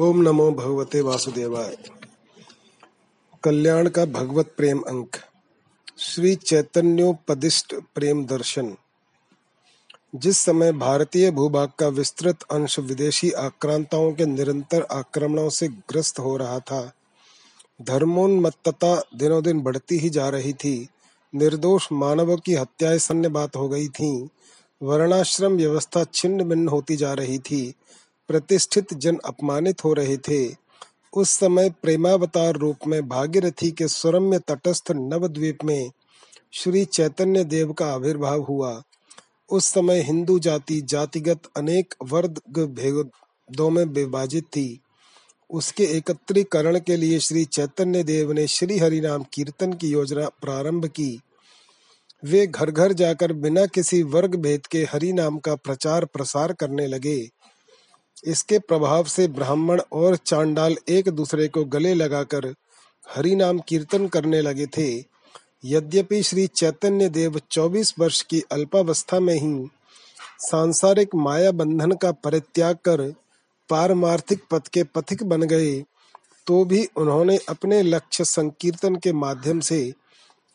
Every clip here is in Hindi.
ओम नमो भगवते वासुदेवाय। कल्याण का भगवत प्रेम अंक। श्री चैतन्योपदिष्ट प्रेम दर्शन। जिस समय भारतीय भूभाग का विस्तृत अंश विदेशी आक्रांताओं के निरंतर आक्रमणों से ग्रस्त हो रहा था, धर्मोन्मत्तता दिनों दिन बढ़ती ही जा रही थी, निर्दोष मानवों की हत्याएँ सन्य बात हो गई थीं, वर्णाश्रम व्यवस्था छिन्न भिन्न होती जा रही थी प्रतिष्ठित जन अपमानित हो रहे थे। उस समय प्रेमावतार रूप में भागीरथी के सुरम्य तटस्थ नवद्वीप में श्री चैतन्य देव का आविर्भाव हुआ। उस समय हिंदू जाति जातिगत अनेक वर्ग भेदों में विभाजित थी। उसके एकत्रीकरण के लिए श्री चैतन्य देव ने श्री हरि नाम कीर्तन की योजना प्रारंभ की। वे घर घर जाकर बिना किसी वर्ग भेद के हरि नाम का प्रचार प्रसार करने लगे। इसके प्रभाव से ब्राह्मण और चांडाल एक दूसरे को गले लगाकर हरि नाम कीर्तन करने लगे थे। यद्यपि श्री चैतन्य देव 24 वर्ष की अल्पावस्था में ही सांसारिक माया बंधन का परित्याग कर पारमार्थिक पथ के पथिक बन गए तो भी उन्होंने अपने लक्ष्य संकीर्तन के माध्यम से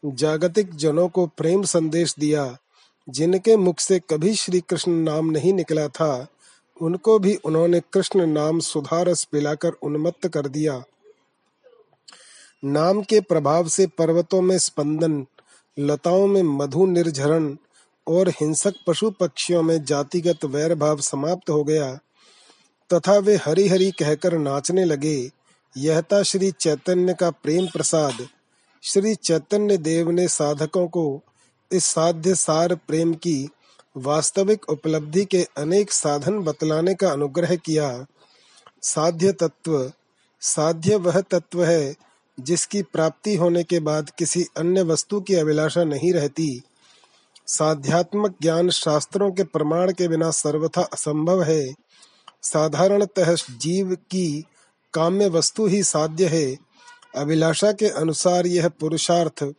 जागतिक जनों को प्रेम संदेश दिया, जिनके मुख से कभी श्री कृष्ण नाम नहीं निकला था। उनको भी उन्होंने कृष्ण नाम सुधारस पिलाकर उन्मत्त कर दिया। नाम के प्रभाव से पर्वतों में स्पंदन, लताओं में मधु निर्झरण और हिंसक पशु पक्षियों में जातिगत वैर भाव समाप्त हो गया। तथा वे हरि हरि कहकर नाचने लगे, यह था श्री चैतन्य का प्रेम प्रसाद। श्री चैतन्य देव ने साधकों को इस साध्य सार प्रेम की वास्तविक उपलब्धि के अनेक साधन बतलाने का अनुग्रह किया। साध्य तत्व, साध्य वह तत्व है जिसकी प्राप्ति होने के बाद किसी अन्य वस्तु की अभिलाषा नहीं रहती। साध्यात्मक ज्ञान शास्त्रों के प्रमाण के बिना सर्वथा असंभव है। साधारणतः जीव की काम्य वस्तु ही साध्य है। अभिलाषा के अनुसार यह पुरुषार्थ,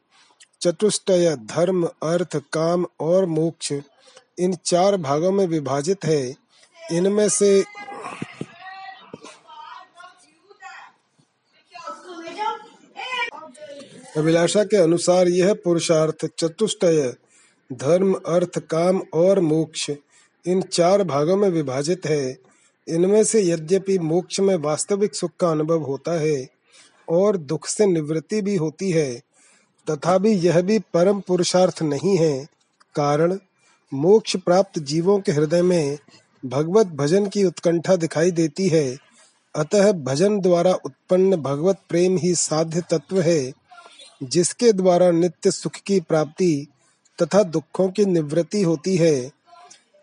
चतुष्टय, धर्म, अर्थ, काम और मोक्ष इन चार भागों में विभाजित है। इनमें से अभिलाषा के अनुसार यह पुरुषार्थ, चतुष्टय, धर्म, अर्थ, काम और मोक्ष, इन चार भागों में विभाजित है। इनमें से यद्यपि मोक्ष में वास्तविक सुख का अनुभव होता है और दुख से निवृत्ति भी होती है तथापि यह भी परम पुरुषार्थ नहीं है। कारण मोक्ष प्राप्त जीवों के हृदय में भगवत भजन की उत्कंठा दिखाई देती है। अतः भजन द्वारा उत्पन्न भगवत प्रेम ही साध्य तत्व है, जिसके द्वारा नित्य सुख की प्राप्ति तथा दुखों की निवृत्ति होती है।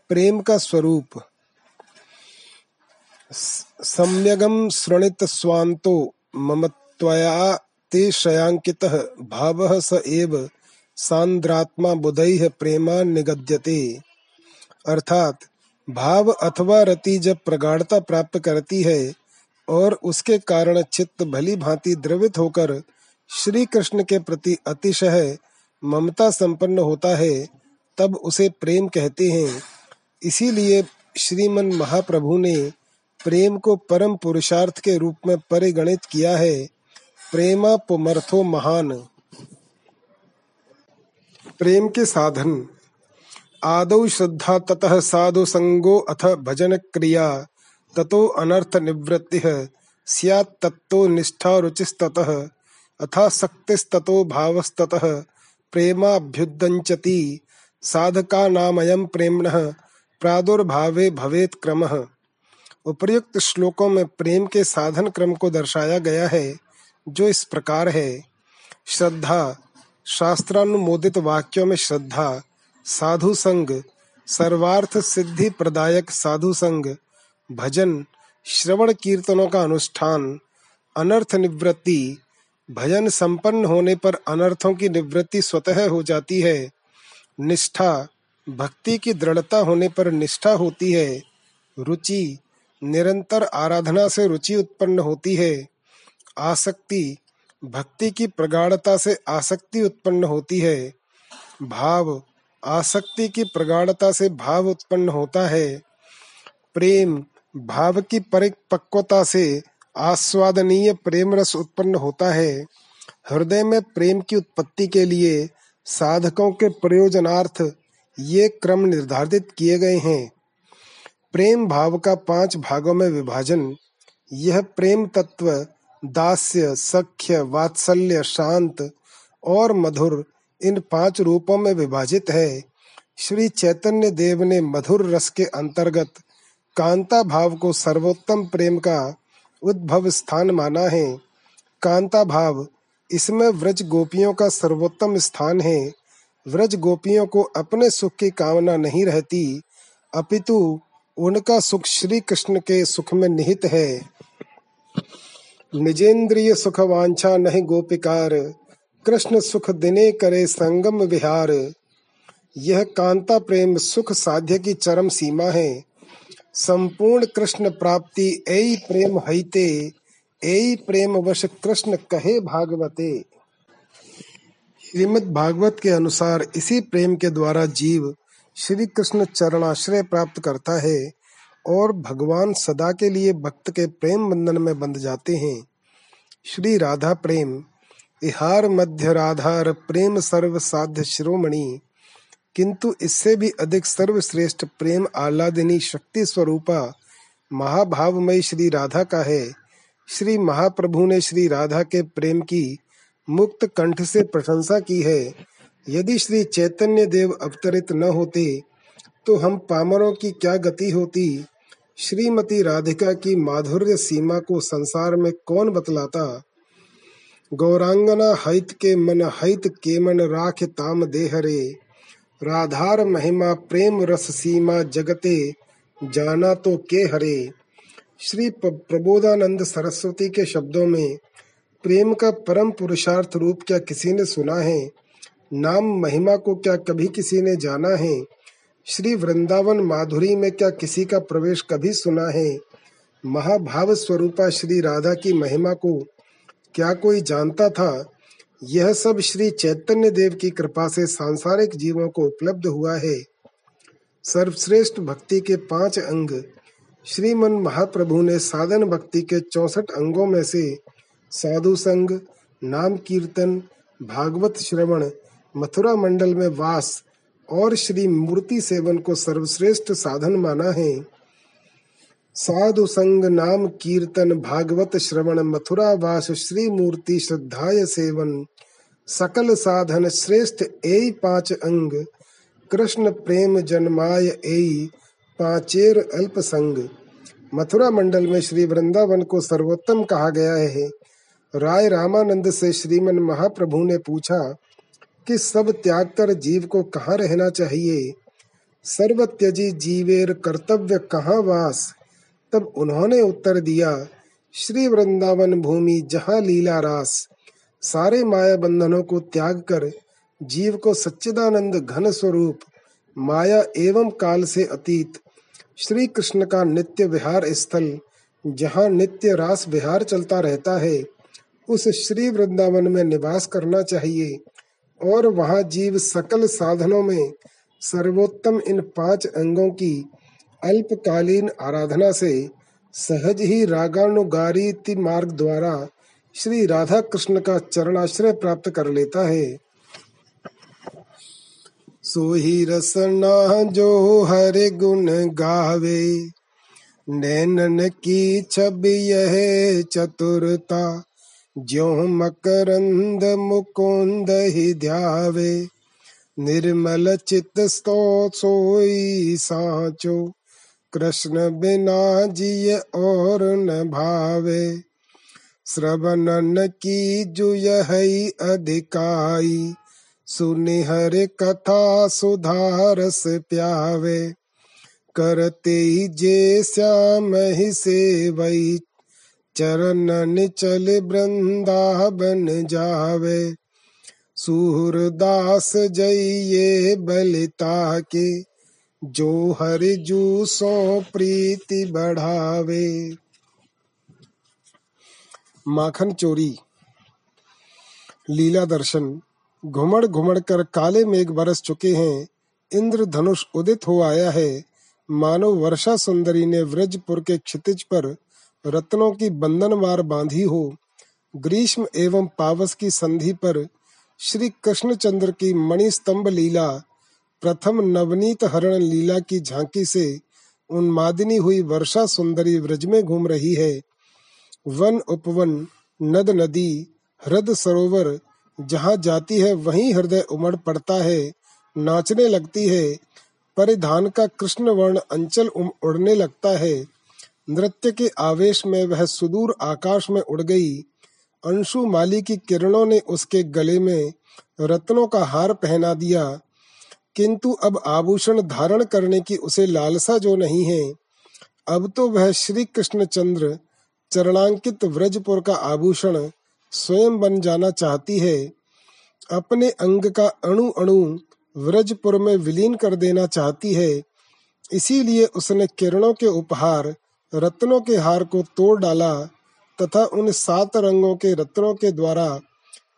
प्रेम का स्वरूप। सम्यगम श्रणित स्वांतो ममत्वया ते श्रयांकितः भावः स एव सांद्रात्मा बुधैः प्रेमा निगद्यते। अर्थात, भाव अथवा रति जब प्रगाढ़ता प्राप्त करती है और उसके कारण चित्त भली भांति द्रवित होकर श्री कृष्ण के प्रति अतिशय ममता संपन्न होता है, तब उसे प्रेम कहते हैं। इसीलिए श्रीमन महाप्रभु ने प्रेम को परम पुरुषार्थ के रूप में परिगणित किया है। प्रेमा पुमर्थो महान। प्रेम के साधन। आदौ श्रद्धा ततः साधु संगो अथ भजन क्रिया। ततो अनर्थ निवृत्ति। स्यात् तत्तो निष्ठा रुचिस्ततः। अथा शक्तिस्ततो भावस्ततः। प्रेमाभ्युदंचति साधका नामयम प्रेमणः। प्रादुर्भावे भवेत क्रम। उपर्युक्त श्लोकों में प्रेम के साधन क्रम को दर्शाया गया है, जो इस प्रकार है। श्रद्धा शास्त्रानुमोदित वाक्यों में श्रद्धा साधु संग सर्वार्थ सिद्धि प्रदायक साधु संग भजन, श्रवण कीर्तनों का अनुष्ठान, अनर्थ निवृत्ति, भजन संपन्न होने पर अनर्थों की निवृत्ति स्वतः हो जाती है, निष्ठा, भक्ति की दृढ़ता होने पर निष्ठा होती है, रुचि, निरंतर आराधना से रुचि उत्पन्न होती है, आसक्ति भक्ति की प्रगाढ़ता से आसक्ति उत्पन्न होती है। भाव, आसक्ति की प्रगाढ़ता से भाव उत्पन्न होता है। प्रेम, भाव की परिपक्वता से आस्वादनीय प्रेम रस उत्पन्न होता है। हृदय में प्रेम की उत्पत्ति के लिए साधकों के प्रयोजनार्थ ये क्रम निर्धारित किए गए हैं। प्रेम भाव का पाँच भागों में विभाजन। यह प्रेम तत्व दास्य, सख्य, वात्सल्य, शांत और मधुर इन पाँच रूपों में विभाजित है। श्री चैतन्य देव ने मधुर रस के अंतर्गत कांता भाव को सर्वोत्तम प्रेम का उद्भव स्थान माना है। कांता भाव इसमें व्रज गोपियों का सर्वोत्तम स्थान है। व्रज गोपियों को अपने सुख की कामना नहीं रहती, अपितु उनका सुख श्री कृष्ण के सुख में निहित है। निजेंद्रिय सुख वांछा नहीं गोपिकार, कृष्ण सुख दिने करे संगम विहार। यह कांता प्रेम सुख साध्य की चरम सीमा है। संपूर्ण कृष्ण प्राप्ति ऐ प्रेम हईते ऐ प्रेम वश कृष्ण कहे भागवते। श्रीमद भागवत के अनुसार इसी प्रेम के द्वारा जीव श्री कृष्ण चरणाश्रय प्राप्त करता है। और भगवान सदा के लिए भक्त के प्रेम बंधन में बंध जाते हैं। श्री राधा प्रेम, इहार मध्य राधार प्रेम सर्व साध्य शिरोमणि। किंतु इससे भी अधिक सर्वश्रेष्ठ प्रेम आह्लादिनी शक्ति स्वरूपा महाभावमय श्री राधा का है। श्री महाप्रभु ने श्री राधा के प्रेम की मुक्त कंठ से प्रशंसा की है। यदि श्री चैतन्य देव अवतरित न होते तो हम पामरों की क्या गति होती? श्रीमती राधिका की माधुर्य सीमा को संसार में कौन बतलाता? गौरांगना हित के मन हित के मन राख ताम देहरे। राधार महिमा प्रेम रस सीमा जगते, जाना तो के हरे। श्री प्रबोधानंद सरस्वती के शब्दों में, प्रेम का परम पुरुषार्थ रूप क्या किसी ने सुना है? नाम महिमा को क्या कभी किसी ने जाना है? श्री वृंदावन माधुरी में क्या किसी का प्रवेश कभी सुना है? महाभाव स्वरूपा श्री राधा की महिमा को क्या कोई जानता था? यह सब श्री चैतन्य देव की कृपा से सांसारिक जीवों को उपलब्ध हुआ है। सर्वश्रेष्ठ भक्ति के पाँच अंग। श्रीमन महाप्रभु ने साधन भक्ति के चौसठ अंगों में से साधु संग, नाम कीर्तन, भागवत श्रवण, मथुरा मंडल में वास और श्री मूर्ति सेवन को सर्वश्रेष्ठ साधन माना है। साधु संग नाम कीर्तन भागवत श्रवण मथुरा वास श्री मूर्ति श्रद्धाय सेवन। सकल साधन श्रेष्ठ ए पाँच अंग। कृष्ण प्रेम जन्माय ए पांचेर अल्प संग। मथुरा मंडल में श्री वृंदावन को सर्वोत्तम कहा गया है। राय रामानंद से श्रीमन महाप्रभु ने पूछा कि सब त्याग कर जीव को कहाँ रहना चाहिए? सर्व त्यजी जीवेर कर्तव्य कहाँ वास? तब उन्होंने उत्तर दिया, श्री वृंदावन भूमि जहाँ लीला रास, सारे माया बंधनों को त्याग कर, जीव को सच्चिदानंद घन स्वरूप, माया एवं काल से अतीत, श्री कृष्ण का नित्य विहार स्थल, जहाँ नित्य रास विहार चलता रहता है, उस श्री वृंदावन में निवास करना चाहिए। और वहाँ जीव सकल साधनों में सर्वोत्तम इन पाँच अंगों की अल्पकालीन आराधना से सहज ही रागानुगारी मार्ग द्वारा श्री राधा कृष्ण का चरणाश्रय प्राप्त कर लेता है। सोही रसना जो हरे गुण गावे, नैनन की छवि यह चतुरता। ज्यो मकरंद मुकुंद ही ध्यावे, निर्मल चित स्तो सोई साचो। कृष्ण बिना जिय और न भावे, श्रवणन की जुय है अधिकाई। सुनि हर कथा सुधारस प्यावे, करते जे श्याम ही सेवई चरणन चल वृंदावन जावे। सूरदास जइये बलिता के, जो हरि जू सो प्रीति बढ़ावे। माखन चोरी। लीला दर्शन। घुमड़ घुमड़ कर काले मेघ बरस चुके हैं। इंद्र धनुष उदित हो आया है। मानो वर्षा सुंदरी ने व्रजपुर के क्षितिज पर रत्नों की बंधनवार बांधी हो, ग्रीष्म एवं पावस की संधि पर श्री कृष्णचंद्र की मणिस्तंभ लीला, प्रथम नवनीत हरण लीला की झांकी से उन्मादिनी हुई वर्षा सुंदरी व्रज में घूम रही है। वन उपवन, नद नदी, हृद सरोवर, जहाँ जाती है वहीं हृदय उमड़ पड़ता है, नाचने लगती है, परिधान का कृष्ण वर्ण अंचल उड़ने लगता है। नृत्य के आवेश में वह सुदूर आकाश में उड़ गई। अंशु माली की किरणों ने उसके गले में रत्नों का हार पहना दिया। किंतु अब आभूषण धारण करने की उसे लालसा जो नहीं है, अब तो वह श्री कृष्ण चंद्र चरणांकित व्रजपुर का आभूषण स्वयं बन जाना चाहती है। अपने अंग का अणु अणु व्रजपुर में विलीन कर देना चाहती है। इसीलिए उसने किरणों के उपहार रत्नों के हार को तोड़ डाला तथा उन सात रंगों के रत्नों के द्वारा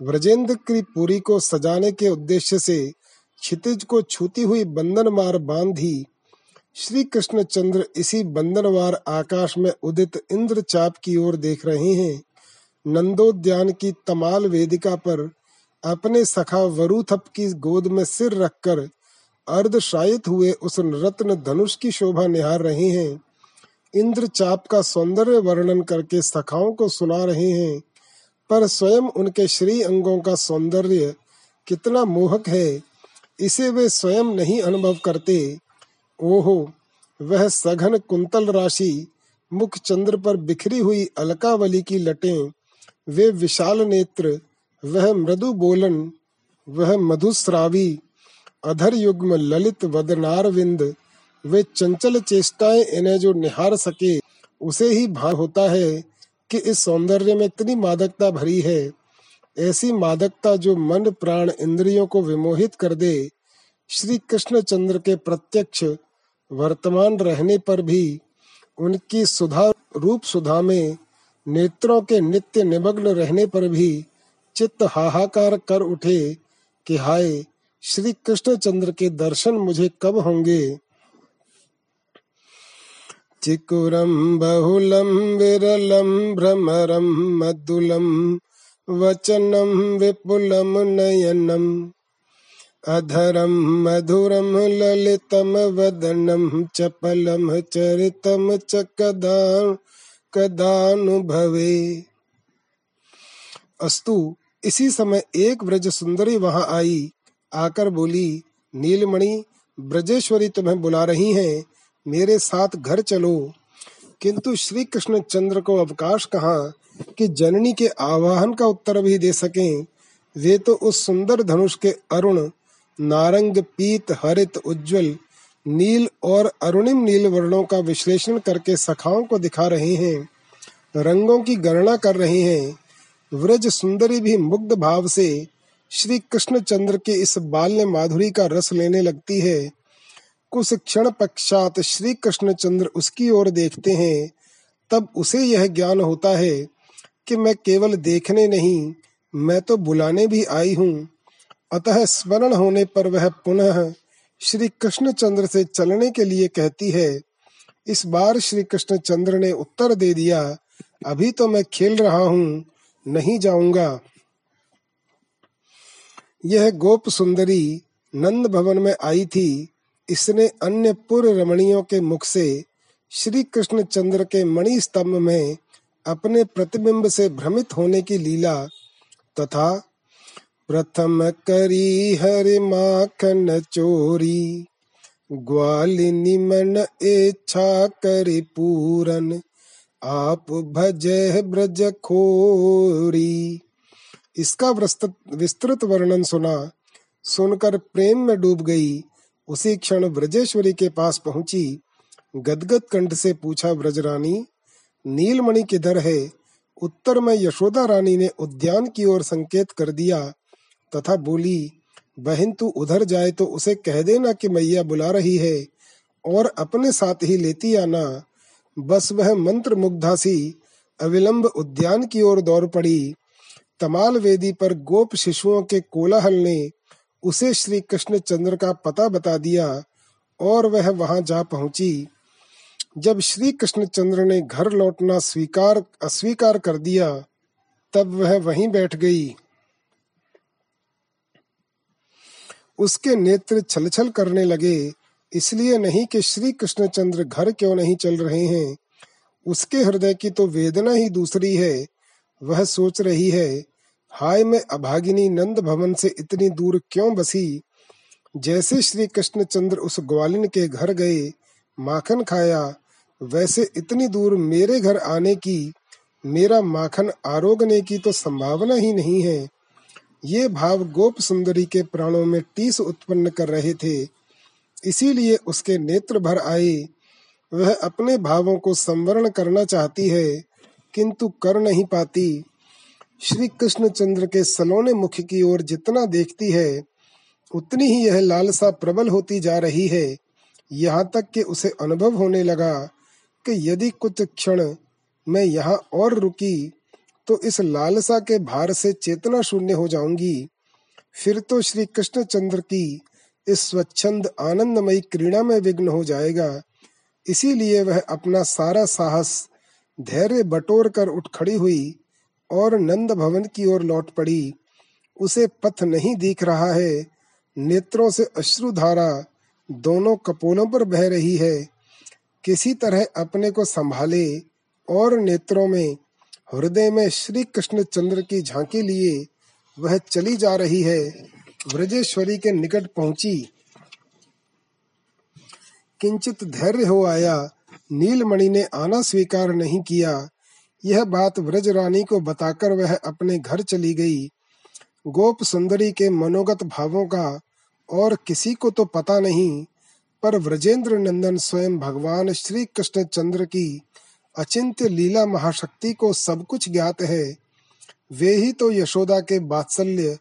व्रजेंद्र की पुरी को सजाने के उद्देश्य से क्षितिज को छूती हुई बंधनवार बांधी। श्री कृष्ण चंद्र इसी बंधनवार आकाश में उदित इंद्र चाप की ओर देख रहे हैं। नंदोद्यान की तमाल वेदिका पर अपने सखा वरुथप की गोद में सिर रखकर अर्धशायित हुए उस रत्न धनुष की शोभा निहार रहे हैं। इंद्र चाप का सौंदर्य वर्णन करके सखाओं को सुना रहे हैं। पर स्वयं उनके श्री अंगों का सौंदर्य कितना मोहक है। इसे वे स्वयं नहीं अनुभव करते। ओहो, वह सघन कुंतल राशि मुख चंद्र पर बिखरी हुई अलकावली की लटें, वे विशाल नेत्र, वह मृदु बोलन, वह मधुश्रावी अधर युग्म ललित वदनार विंद वे चंचल चेष्टाएँ इन्हें जो निहार सके, उसे ही भान होता है कि इस सौंदर्य में इतनी मादकता भरी है। ऐसी मादकता जो मन प्राण इंद्रियों को विमोहित कर दे, श्री कृष्ण चंद्र के प्रत्यक्ष वर्तमान रहने पर भी उनकी सुधा, रूप सुधा में नेत्रों के नित्य निमग्न रहने पर भी चित्त हाहाकार कर उठे कि हाय, श्री कृष्ण चंद्र के दर्शन मुझे कब होंगे? चिकुरम बहुलम विरलम भ्रमरम मधुलम वचनम विपुलम नयनम अधरम मधुरम ललितम वदनम चपलम चरितम च कदा कदानुभवे। अस्तु, इसी समय एक ब्रज सुंदरी वहाँ आई, आकर बोली, नीलमणि, ब्रजेश्वरी तुम्हें बुला रही हैं। मेरे साथ घर चलो। किंतु श्री कृष्ण चंद्र को अवकाश कहा कि जननी के आवाहन का उत्तर भी दे सकें? वे तो उस सुंदर धनुष के अरुण, नारंग पीत, हरित उज्जवल, नील और अरुणिम नील वर्णों का विश्लेषण करके सखाओं को दिखा रहे हैं। रंगों की गणना कर रहे हैं। व्रज सुंदरी भी मुग्ध भाव से श्री कृष्ण चंद्र के इस बाल्य माधुरी का रस लेने लगती है। कुछ क्षण पश्चात श्री कृष्ण चंद्र उसकी ओर देखते हैं, तब उसे यह ज्ञान होता है कि मैं केवल देखने नहीं, मैं तो बुलाने भी आई हूँ। अतः स्मरण होने पर वह पुनः श्री कृष्ण चंद्र से चलने के लिए कहती है, इस बार श्री कृष्ण चंद्र ने उत्तर दे दिया, अभी तो मैं खेल रहा हूँ, नहीं जाऊँगा। यह गोप सुंदरी नंद भवन में आई थी इसने अन्य पूर्व रमणियों के मुख से श्री कृष्ण चंद्र के मणि स्तंभ में अपने प्रतिबिंब से भ्रमित होने की लीला तथा प्रथम करी हरि माखन चोरी, ग्वालिनी मन इच्छा करी पूरन, आप भजे ब्रज खोरी। इसका विस्तृत वर्णन सुना, सुनकर प्रेम में डूब गई। उसी क्षण ब्रजेश्वरी के पास पहुँची। गदगद कंठ से पूछा, ब्रजरानी, नीलमणि किधर है? उत्तर में यशोदा रानी ने उद्यान की ओर संकेत कर दिया, तथा बोली, बहन तू उधर जाए तो उसे कह देना कि मैया बुला रही है, और अपने साथ ही लेती आना। बस वह मंत्र मुग्धा सी अविलंब उद्यान की ओर दौड़ पड़ी। तमाल वेदी पर गोप शिशुओं के कोलाहल ने उसे श्री कृष्ण चंद्र का पता बता दिया और वह वहाँ जा पहुँची। जब श्री कृष्ण चंद्र ने घर लौटना स्वीकार, अस्वीकार कर दिया, तब वह वहीं बैठ गई। उसके नेत्र छलछल करने लगे, इसलिए नहीं कि श्री कृष्ण चंद्र घर क्यों नहीं चल रहे हैं। उसके हृदय की तो वेदना ही दूसरी है, वह सोच रही है हाय मैं अभागिनी नंद भवन से इतनी दूर क्यों बसी? जैसे श्री कृष्ण चंद्र उस ग्वालिन के घर गए, माखन खाया, वैसे इतनी दूर मेरे घर आने की, मेरा माखन आरोगने की तो संभावना ही नहीं है। ये भाव गोप सुंदरी के प्राणों में टीस उत्पन्न कर रहे थे। इसीलिए उसके नेत्र भर आए। वह अपने भावों को संवरण करना चाहती है, किंतु कर नहीं पाती। श्री कृष्ण चंद्र के सलोने मुख की ओर जितना देखती है, उतनी ही यह लालसा प्रबल होती जा रही है। यहाँ तक कि उसे अनुभव होने लगा कि यदि कुछ क्षण मैं यहाँ और रुकी तो इस लालसा के भार से चेतना शून्य हो जाऊँगी। फिर तो श्री कृष्ण चंद्र की इस स्वच्छंद, आनंदमयी क्रीड़ा में विघ्न हो जाएगा। इसीलिए वह अपना सारा साहस धैर्य बटोर कर उठ खड़ी हुई और नंद भवन की ओर लौट पड़ी। उसे पथ नहीं दिख रहा है। नेत्रों से अश्रुधारा दोनों कपोलों पर बह रही है। किसी तरह अपने को संभाले और नेत्रों में, हृदय में श्री कृष्ण चंद्र की झांकी लिए वह चली जा रही है। ब्रजेश्वरी के निकट पहुँची। किंचित धैर्य हो आया। नीलमणि ने आना स्वीकार नहीं किया। यह बात व्रज रानी को बताकर वह अपने घर चली गई। गोप सुंदरी के मनोगत भावों का और किसी को तो पता नहीं, पर व्रजेंद्र नंदन स्वयं भगवान श्री कृष्ण चंद्र की अचिंत्य लीला महाशक्ति को सब कुछ ज्ञात है। वे ही तो यशोदा के बात्सल्य,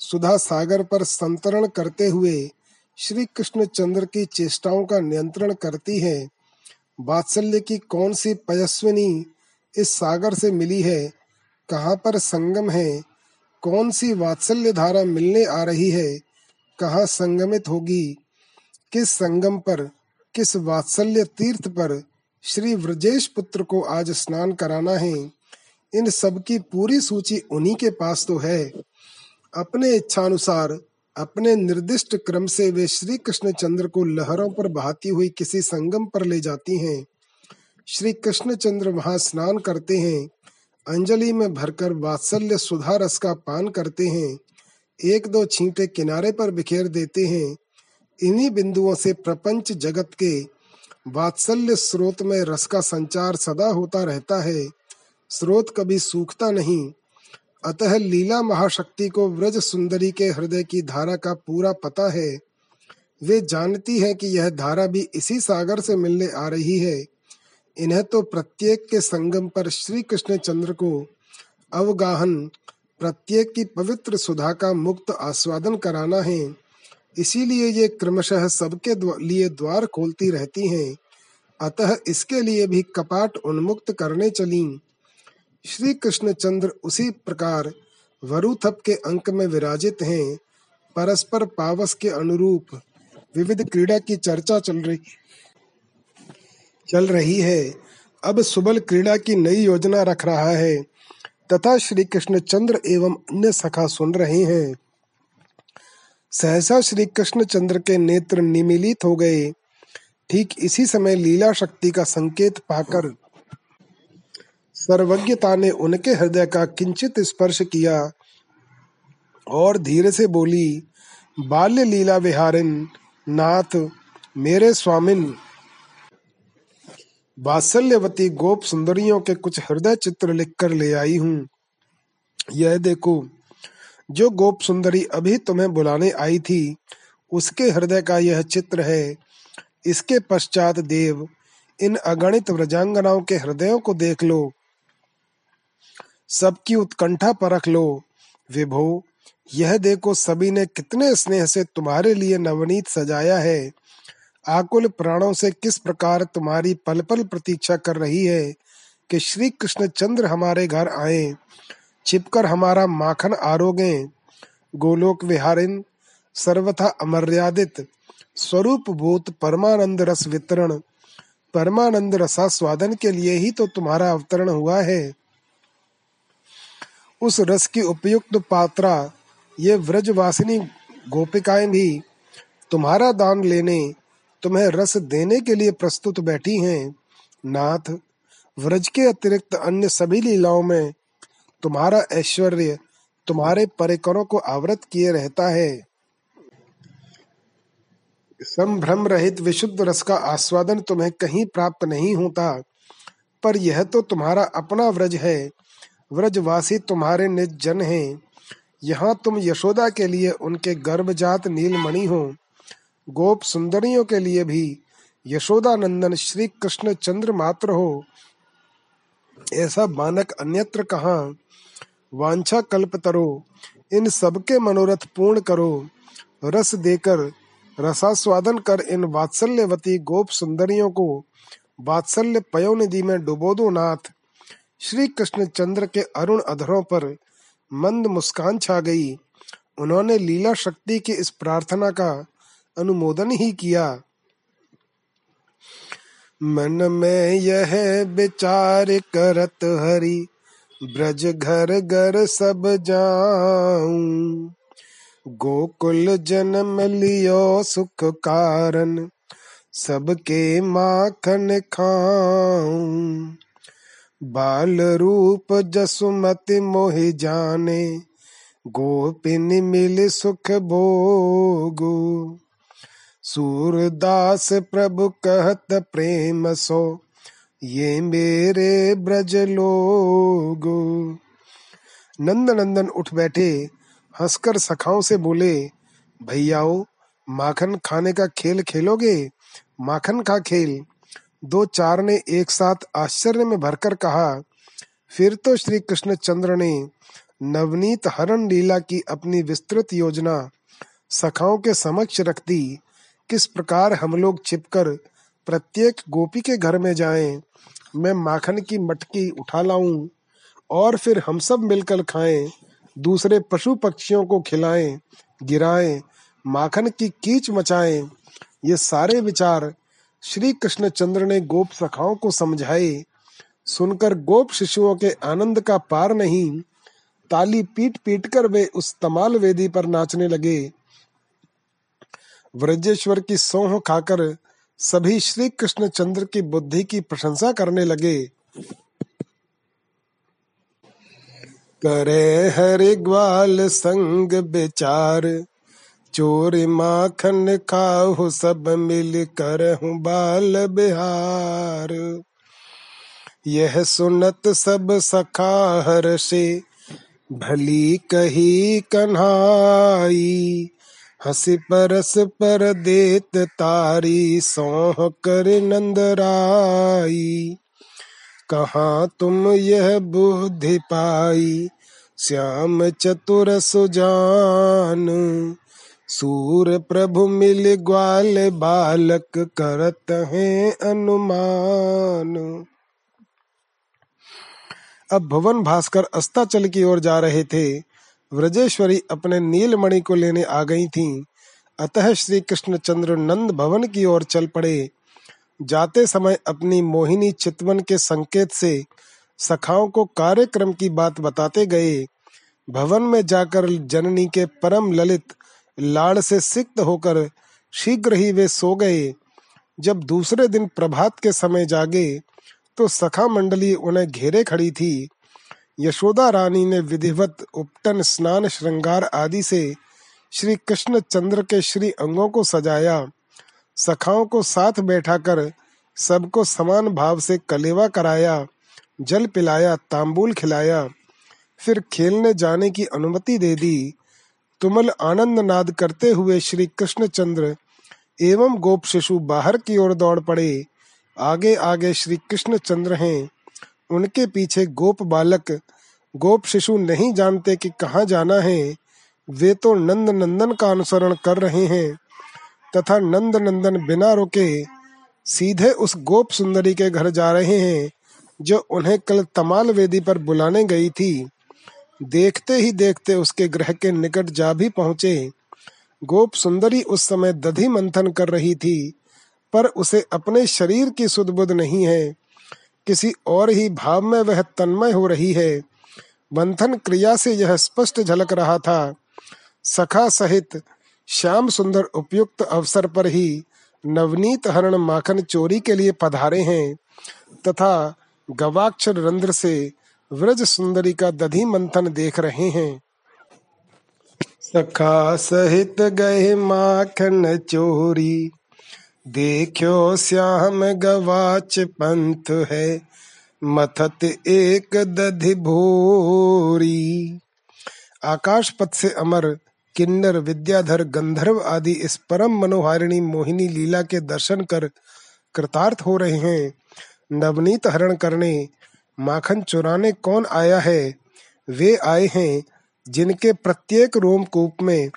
सुधा सागर पर संतरण करते हुए श्री कृष्ण चंद्र की चेष्टाओं का नियंत्रण करती है। बात्सल्य की कौन सी पयस्विनी इस सागर से मिली है, कहाँ पर संगम है कौन सी वात्सल्य धारा मिलने आ रही है, कहाँ संगमित होगी, किस संगम पर, किस वात्सल्य तीर्थ पर श्री व्रजेश पुत्र को आज स्नान कराना है, इन सब की पूरी सूची उन्हीं के पास तो है। अपने इच्छानुसार, अपने निर्दिष्ट क्रम से वे श्री कृष्ण चंद्र को लहरों पर बहाती हुई किसी संगम पर ले जाती हैं। श्री कृष्णचंद्र वहाँ स्नान करते हैं। अंजलि में भरकर वात्सल्य सुधा रस का पान करते हैं। एक दो छींटे किनारे पर बिखेर देते हैं। इन्हीं बिंदुओं से प्रपंच जगत के वात्सल्य स्रोत में रस का संचार सदा होता रहता है। स्रोत कभी सूखता नहीं। अतः लीला महाशक्ति को व्रज सुंदरी के हृदय की धारा का पूरा पता है। वे जानती है कि यह धारा भी इसी सागर से मिलने आ रही है। इन्हें तो प्रत्येक के संगम पर श्री कृष्ण चंद्र को अवगाहन, प्रत्येक की पवित्र सुधा का मुक्त आस्वादन कराना है। इसीलिए ये क्रमशः सबके लिए द्वार खोलती रहती हैं। अतः इसके लिए भी कपाट उन्मुक्त करने चली। श्री कृष्ण चंद्र उसी प्रकार वरुथप के अंक में विराजित हैं। परस्पर पावस के अनुरूप विविध क्रीड़ा की चर्चा चल रही चल रही है। अब सुबल क्रीड़ा की नई योजना रख रहा है। तथा श्री कृष्ण चंद्र एवं अन्य सखा सुन रहे हैं। सहसा श्री कृष्ण चंद्र के नेत्र निमिलित हो गए। ठीक इसी समय लीला शक्ति का संकेत पाकर सर्वज्ञता ने उनके हृदय का किंचित स्पर्श किया और धीरे से बोली, बाल्य लीला विहारिन, नाथ, मेरे स्वामिन वात्सल्यवती गोप सुंदरियों के कुछ हृदय चित्र लिखकर ले आई हूँ। यह देखो, जो गोप सुंदरी अभी तुम्हें बुलाने आई थी, उसके हृदय का यह चित्र है। इसके पश्चात देव, इन अगणित व्रजांगनाओं के हृदयों को देख लो। सबकी उत्कंठा परख लो। विभो, यह देखो सभी ने कितने स्नेह से तुम्हारे लिए नवनीत सजाया है। आकुल प्राणों से किस प्रकार तुम्हारी पल पल प्रतीक्षा कर रही है कि श्री कृष्ण चंद्र हमारे घर आए, छिपकर हमारा माखन आरोगे? गोलोक विहारिन, सर्वथा अमर्यादित स्वरूप भूत परमानंद रस वितरण। परमानंद रसास्वादन के लिए ही तो तुम्हारा अवतरण हुआ है। उस रस की उपयुक्त पात्रा, ये व्रजवासिनी गोपिकाएँ भी, तुम्हारा दान लेने तुम्हें रस देने के लिए प्रस्तुत बैठी हैं, नाथ, व्रज के अतिरिक्त अन्य सभी लीलाओं में तुम्हारा ऐश्वर्य तुम्हारे परिकरों को आवृत किए रहता है। संभ्रम रहित विशुद्ध रस का आस्वादन तुम्हें कहीं प्राप्त नहीं होता, पर यह तो तुम्हारा अपना व्रज है। व्रजवासी तुम्हारे निज जन हैं। यहाँ तुम यशोदा के लिए उनके गर्भजात नीलमणि हो। गोप सुंदरियों के लिए भी यशोदा नंदन श्री कृष्ण चंद्र मात्र हो। ऐसा बानक अन्यत्र कहाँ? वांछा कल्प तरो इन सबके मनोरथ पूर्ण करो। रस देकर, रसास्वादन कर इन वात्सल्यवती गोप सुंदरियों को। वात्सल्य पयोनिधि में डुबो दो नाथ। श्री कृष्ण चंद्र के अरुण अधरों पर मंद मुस्कान छा गई। उन्होंने लीला शक्ति की इस प्रार्थना का अनुमोदन ही किया। मन में यह विचार करत हरि, ब्रज घर घर सब जाऊँ। गोकुल जन्म लियो सुख कारण, सबके माखन खाऊं। बाल रूप जसुमति मोहि जाने, गोपिन मिल सुख भोगु। सूरदास प्रभु कहत प्रेम सो, ये मेरे ब्रज लोग। नंद नंदन उठ बैठे, हंसकर सखाओं से बोले, भैयाओ, माखन खाने का खेल खेलोगे? माखन का खेल। दो चार ने एक साथ आश्चर्य में भरकर कहा, फिर तो श्री कृष्ण चंद्र ने नवनीत हरण लीला की अपनी विस्तृत योजना सखाओं के समक्ष रख दी। किस प्रकार हम लोग छिपकर प्रत्येक गोपी के घर में जाएँ, मैं माखन की मटकी उठा लाऊं और फिर हम सब मिलकर खाएँ दूसरे पशु पक्षियों को खिलाएँ गिराएँ माखन की कीच मचाएँ ये सारे विचार श्री कृष्ण चंद्र ने गोप सखाओं को समझाए। सुनकर गोप शिशुओं के आनंद का पार नहीं ताली पीट पीट कर वे उस तमाल वेदी पर नाचने लगे। व्रजेश्वर की सोह खाकर सभी श्री कृष्ण चंद्र की बुद्धि की प्रशंसा करने लगे। करे हरि ग्वाल संग बेचार चोर माखन खाहु सब मिल कर हूँ बाल बिहार। यह सुनत सब सखा हर से, भली कही कन्हाई। हसी परस पर देत तारी, सोह कर नंद नंदराई। कहाँ तुम यह बुद्धि पाई? श्याम चतुर सुजान। सूर प्रभु मिल ग्वाल बालक करत हैं अनुमान। अब भवन भास्कर अस्ताचल की ओर जा रहे थे। व्रजेश्वरी अपने नीलमणि को लेने आ गई थीं। अतः श्री कृष्ण चंद्र नंद भवन की ओर चल पड़े। जाते समय अपनी मोहिनी चितवन के संकेत से सखाओं को कार्यक्रम की बात बताते गए। भवन में जाकर जननी के परम ललित लाड़ से सिक्त होकर शीघ्र ही वे सो गए। जब दूसरे दिन प्रभात के समय जागे तो सखा मंडली उन्हें घेरे खड़ी थी। यशोदा रानी ने विधिवत उपटन, स्नान, श्रृंगार आदि से श्री कृष्ण चंद्र के श्री अंगों को सजाया। सखाओं को साथ बैठा कर सबको समान भाव से कलेवा कराया, जल पिलाया, तांबूल खिलाया। फिर खेलने जाने की अनुमति दे दी। तुमल आनंद नाद करते हुए श्री कृष्ण चंद्र एवं गोप शिशु बाहर की ओर दौड़ पड़े। आगे आगे श्री कृष्ण चंद्र हैं। उनके पीछे गोप बालक, गोप शिशु नहीं जानते कि कहाँ जाना है, वे तो नंद नंदन का अनुसरण कर रहे हैं, तथा नंद नंदन बिना रुके सीधे उस गोप सुंदरी के घर जा रहे हैं, जो उन्हें कल तमाल वेदी पर बुलाने गई थी। देखते ही देखते उसके ग्रह के निकट जा भी पहुँचे। गोप सुंदरी उस समय दधि मंथन कर रही थी, पर उसे अपने शरीर की सुध बुध नहीं है। किसी और ही भाव में वह तन्मय हो रही है। मंथन क्रिया से यह स्पष्ट झलक रहा था। सखा सहित श्याम सुंदर उपयुक्त अवसर पर ही नवनीत हरण माखन चोरी के लिए पधारे हैं तथा गवाक्षर रंध्र से व्रज सुंदरी का दधी मंथन देख रहे हैं। सखा सहित गए माखन चोरी। देखो श्याम गवाच पंथ है, मथत एक दधि भोरी। आकाश पथ से अमर, किन्नर, विद्याधर, गंधर्व आदि इस परम मनोहारिणी मोहिनी लीला के दर्शन कर कृतार्थ हो रहे हैं। नवनीत हरण करने, माखन चुराने कौन आया है? वे आए हैं जिनके प्रत्येक रोमकूप में,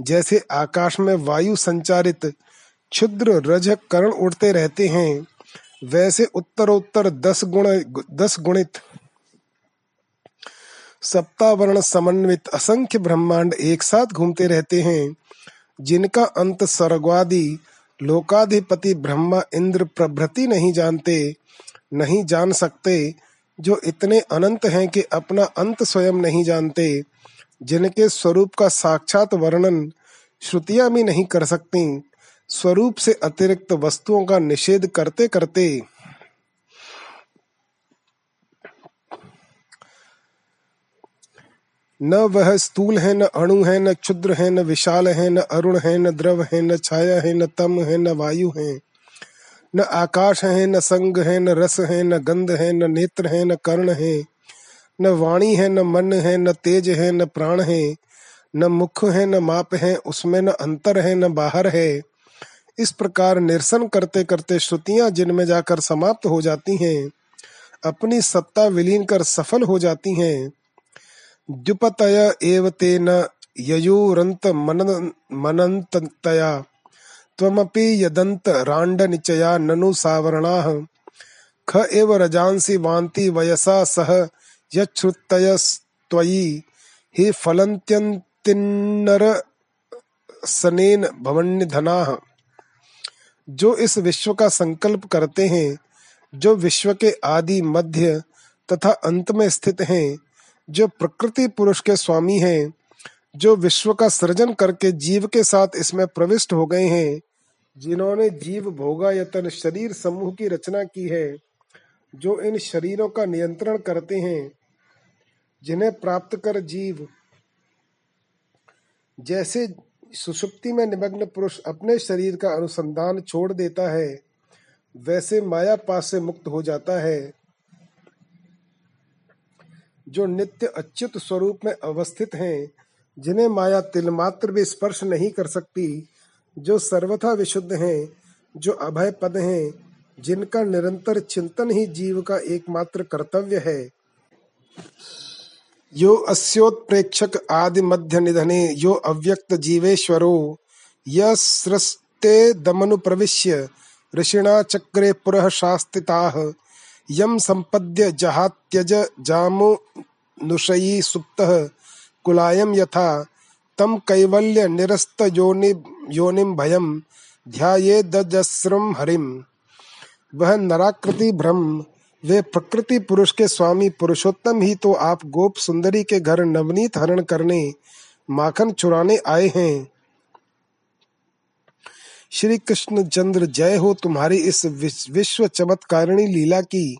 जैसे आकाश में वायु संचारित क्षुद्र रज, करण उड़ते रहते हैं। वैसे उत्तरोत्तर दस गुण, दस गुणित। सप्तावरण समन्वित असंख्य ब्रह्मांड एक साथ घूमते रहते हैं। जिनका अंत स्वर्गवादी, लोकाधिपति ब्रह्मा इंद्र प्रभृति नहीं जानते, नहीं जान सकते, जो इतने अनंत हैं कि अपना अंत स्वयं नहीं जानते, जिनके स्वरूप का साक्षात वर्णन श्रुतियाँ भी नहीं कर सकती। स्वरूप से अतिरिक्त वस्तुओं का निषेध करते करते न वह स्थूल है न अणु है न क्षुद्र है न विशाल है न अरुण है न द्रव है न छाया है न तम है न वायु है न आकाश है न संग है न रस है न गंध है न नेत्र है न कर्ण है न वाणी है न मन है न तेज है न प्राण है न मुख है न माप है उसमें न अंतर है न बाहर है इस प्रकार निरसन करते करते श्रुतियाँ जिनमें जाकर समाप्त हो जाती हैं, अपनी सत्ता विलीन कर सफल हो जाती हैं। द्युपतय एव तेन ययुरंत मनन मनंतया त्वमपि यदंत रांड निचया ननु सावरणाः। ख एव रजांसि वान्ति वयसा सह यच्छ्रुतयस्त्वयि हि फलन्त्यन्तिन्नर सनेन भवन्यधनाः जो इस विश्व का संकल्प करते हैं, जो विश्व के आदि मध्य तथा अंत में स्थित हैं, जो प्रकृति पुरुष के स्वामी हैं, जो विश्व का सृजन करके जीव के साथ इसमें प्रविष्ट हो गए हैं, जिन्होंने जीव भोगायतन शरीर समूह की रचना की है, जो इन शरीरों का नियंत्रण करते हैं, जिन्हें प्राप्त कर जीव, जैसे सुषुप्ति में निमग्न पुरुष अपने शरीर का अनुसंधान छोड़ देता है, वैसे माया पास से मुक्त हो जाता है। जो नित्य अच्युत स्वरूप में अवस्थित हैं, जिन्हें माया तिलमात्र भी स्पर्श नहीं कर सकती, जो सर्वथा विशुद्ध हैं, जो अभय पद हैं, जिनका निरंतर चिंतन ही जीव का एकमात्र कर्तव्य है। यो अस्योत्प्रेक्षक आदि मध्य निधने यो अव्यक्त जीवेश्वरो यस्रस्ते दमनु प्रविश्य, ऋषिणा चक्रे पुरः शास्तिताः यम संपद्य जहात्यज जामो नुषयी सुप्तः कुलायम यथा तम कैवल्य निरस्त योनि योनिम भयम ध्याये दजस्रम हरिम। वह नराकृति ब्रह्म वे प्रकृति पुरुष के स्वामी पुरुषोत्तम ही तो आप गोप सुंदरी के घर नवनीत हरण करने, माखन चुराने आए हैं। श्री कृष्ण चंद्र जय हो तुम्हारी इस विश्व चमत्कारिणी लीला की।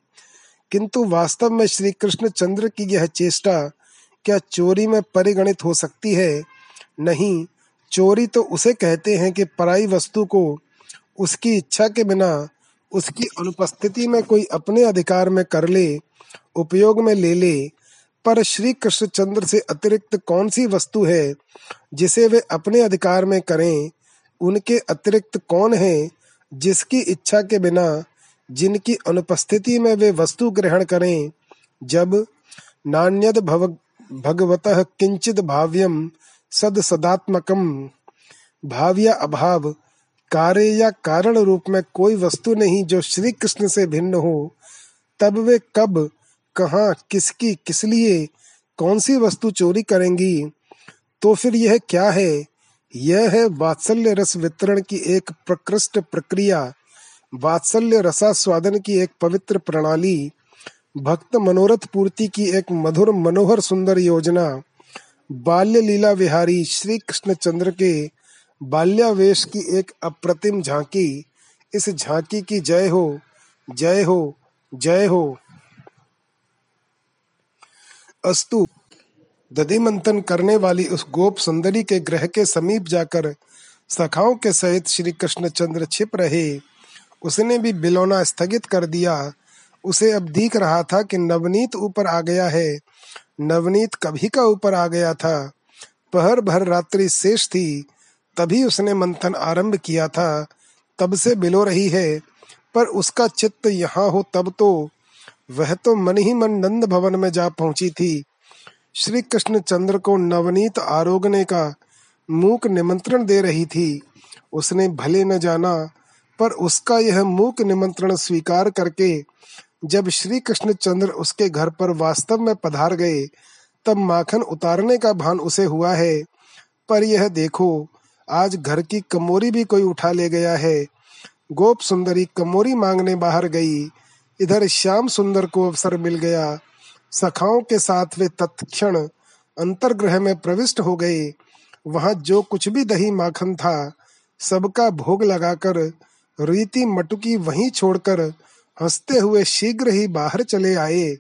किंतु वास्तव में श्री कृष्ण चंद्र की यह चेष्टा, क्या चोरी में परिगणित हो सकती है? नहीं, चोरी तो उसे कहते हैं कि पराई वस्तु को, उसकी इच्छा के बिना उसकी अनुपस्थिति में कोई अपने अधिकार में कर ले, उपयोग में ले ले, पर श्री कृष्ण चंद्र से अतिरिक्त कौन सी वस्तु है, जिसे वे अपने अधिकार में करें, उनके अतिरिक्त कौन है, जिसकी इच्छा के बिना, जिनकी अनुपस्थिति में वे वस्तु ग्रहण करें, जब नान्यद भव, भगवत किंचित भाव्यम सद सदात्मकम, भाव्य अभाव कार्य या कारण रूप में कोई वस्तु नहीं जो श्री कृष्ण से भिन्न हो, तब वे कब, कहा, किसकी, किस लिए, कौन सी वस्तु चोरी करेंगी? तो फिर यह क्या है? यह है वात्सल्य रस वितरण की एक प्रकृष्ट प्रक्रिया, वात्सल्य रसास्वादन की एक पवित्र प्रणाली, भक्त मनोरथ पूर्ति की एक मधुर मनोहर सुंदर योजना। बाल्य लीला विहारी श्री कृष्ण चंद्र के बाल्यावेश की एक अप्रतिम झांकी। इस झांकी की जय हो जय हो जय हो। अस्तु दधि मंथन करने वाली उस गोप सुंदरी के ग्रह के समीप जाकर सखाओं के सहित श्री कृष्ण चंद्र छिप रहे। उसने भी बिलोना स्थगित कर दिया। उसे अब दिख रहा था कि नवनीत ऊपर आ गया है। नवनीत कभी का ऊपर आ गया था। पहर भर रात्रि शेष थी। तभी उसने मंथन आरंभ किया था। तब से बिलो रही है, पर उसका चित्त यहाँ हो तब तो। वह तो मन ही मन नंद भवन में जा पहुँची थी। श्री कृष्ण चंद्र को नवनीत आरोगने का मूक निमंत्रण दे रही थी। उसने भले न जाना, पर उसका यह मूक निमंत्रण स्वीकार करके जब श्री कृष्ण चंद्र उसके घर पर वास्तव में पधार गए, तब माखन उतारने का भान उसे हुआ है। पर यह देखो आज घर की कमोरी भी कोई उठा ले गया है। गोप सुंदरी कमोरी मांगने बाहर गई। इधर श्याम सुंदर को अवसर मिल गया। सखाओं के साथ वे तत्क्षण अंतर्ग्रह में प्रविष्ट हो गए। वहाँ जो कुछ भी दही माखन था, सबका भोग लगाकर रीति मटुकी वहीं छोड़कर हँसते हुए शीघ्र ही बाहर चले आए।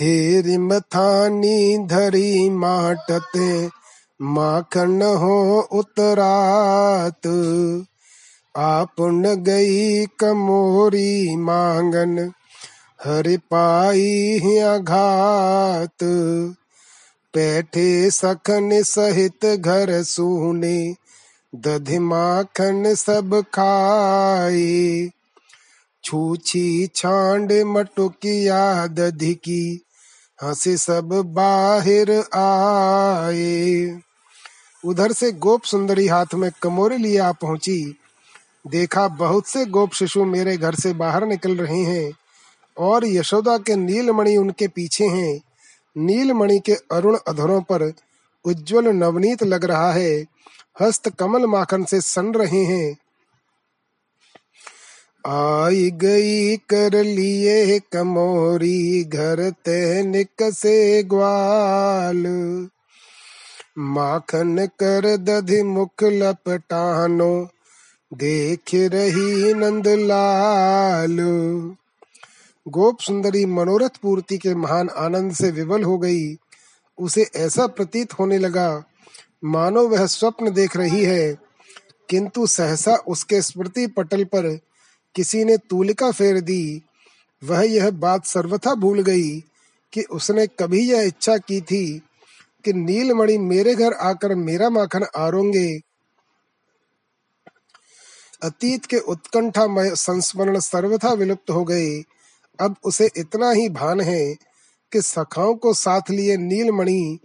हे रिमथानी धरी माटते माखन हो उतरात, आपन गई कमोरी मांगन, हरि पाई घात। बैठे सखन सहित घर सुने, दधि माखन सब खाए। छूछी छांड मटुकिया दधि की, हँसी सब बाहर आए। उधर से गोप सुंदरी हाथ में कमोरी लिए आ पहुँची। देखा बहुत से गोप शिशु मेरे घर से बाहर निकल रहे हैं और यशोदा के नीलमणि उनके पीछे हैं। नीलमणि के अरुण अधरों पर उज्जवल नवनीत लग रहा है। हस्त कमल माखन से सन रहे हैं। आई गई कर लिए कमोरी घर तैनिक से ग्वाल। माखन कर दधि मुख लपटानो, देख रही नंदलाल गोप सुंदरी मनोरथ पूर्ति के महान आनंद से विवल हो गई। उसे ऐसा प्रतीत होने लगा, मानो वह स्वप्न देख रही है, किंतु सहसा उसके स्मृति पटल पर किसी ने तूलिका फेर दी। वह यह बात सर्वथा भूल गई कि उसने कभी यह इच्छा की थी कि नीलमणि मेरे घर आकर मेरा माखन आरोगे। अतीत के उत्कंठामय संस्मरण सर्वथा विलुप्त हो गए। अब उसे इतना ही भान है कि सखाओं को साथ लिए नीलमणि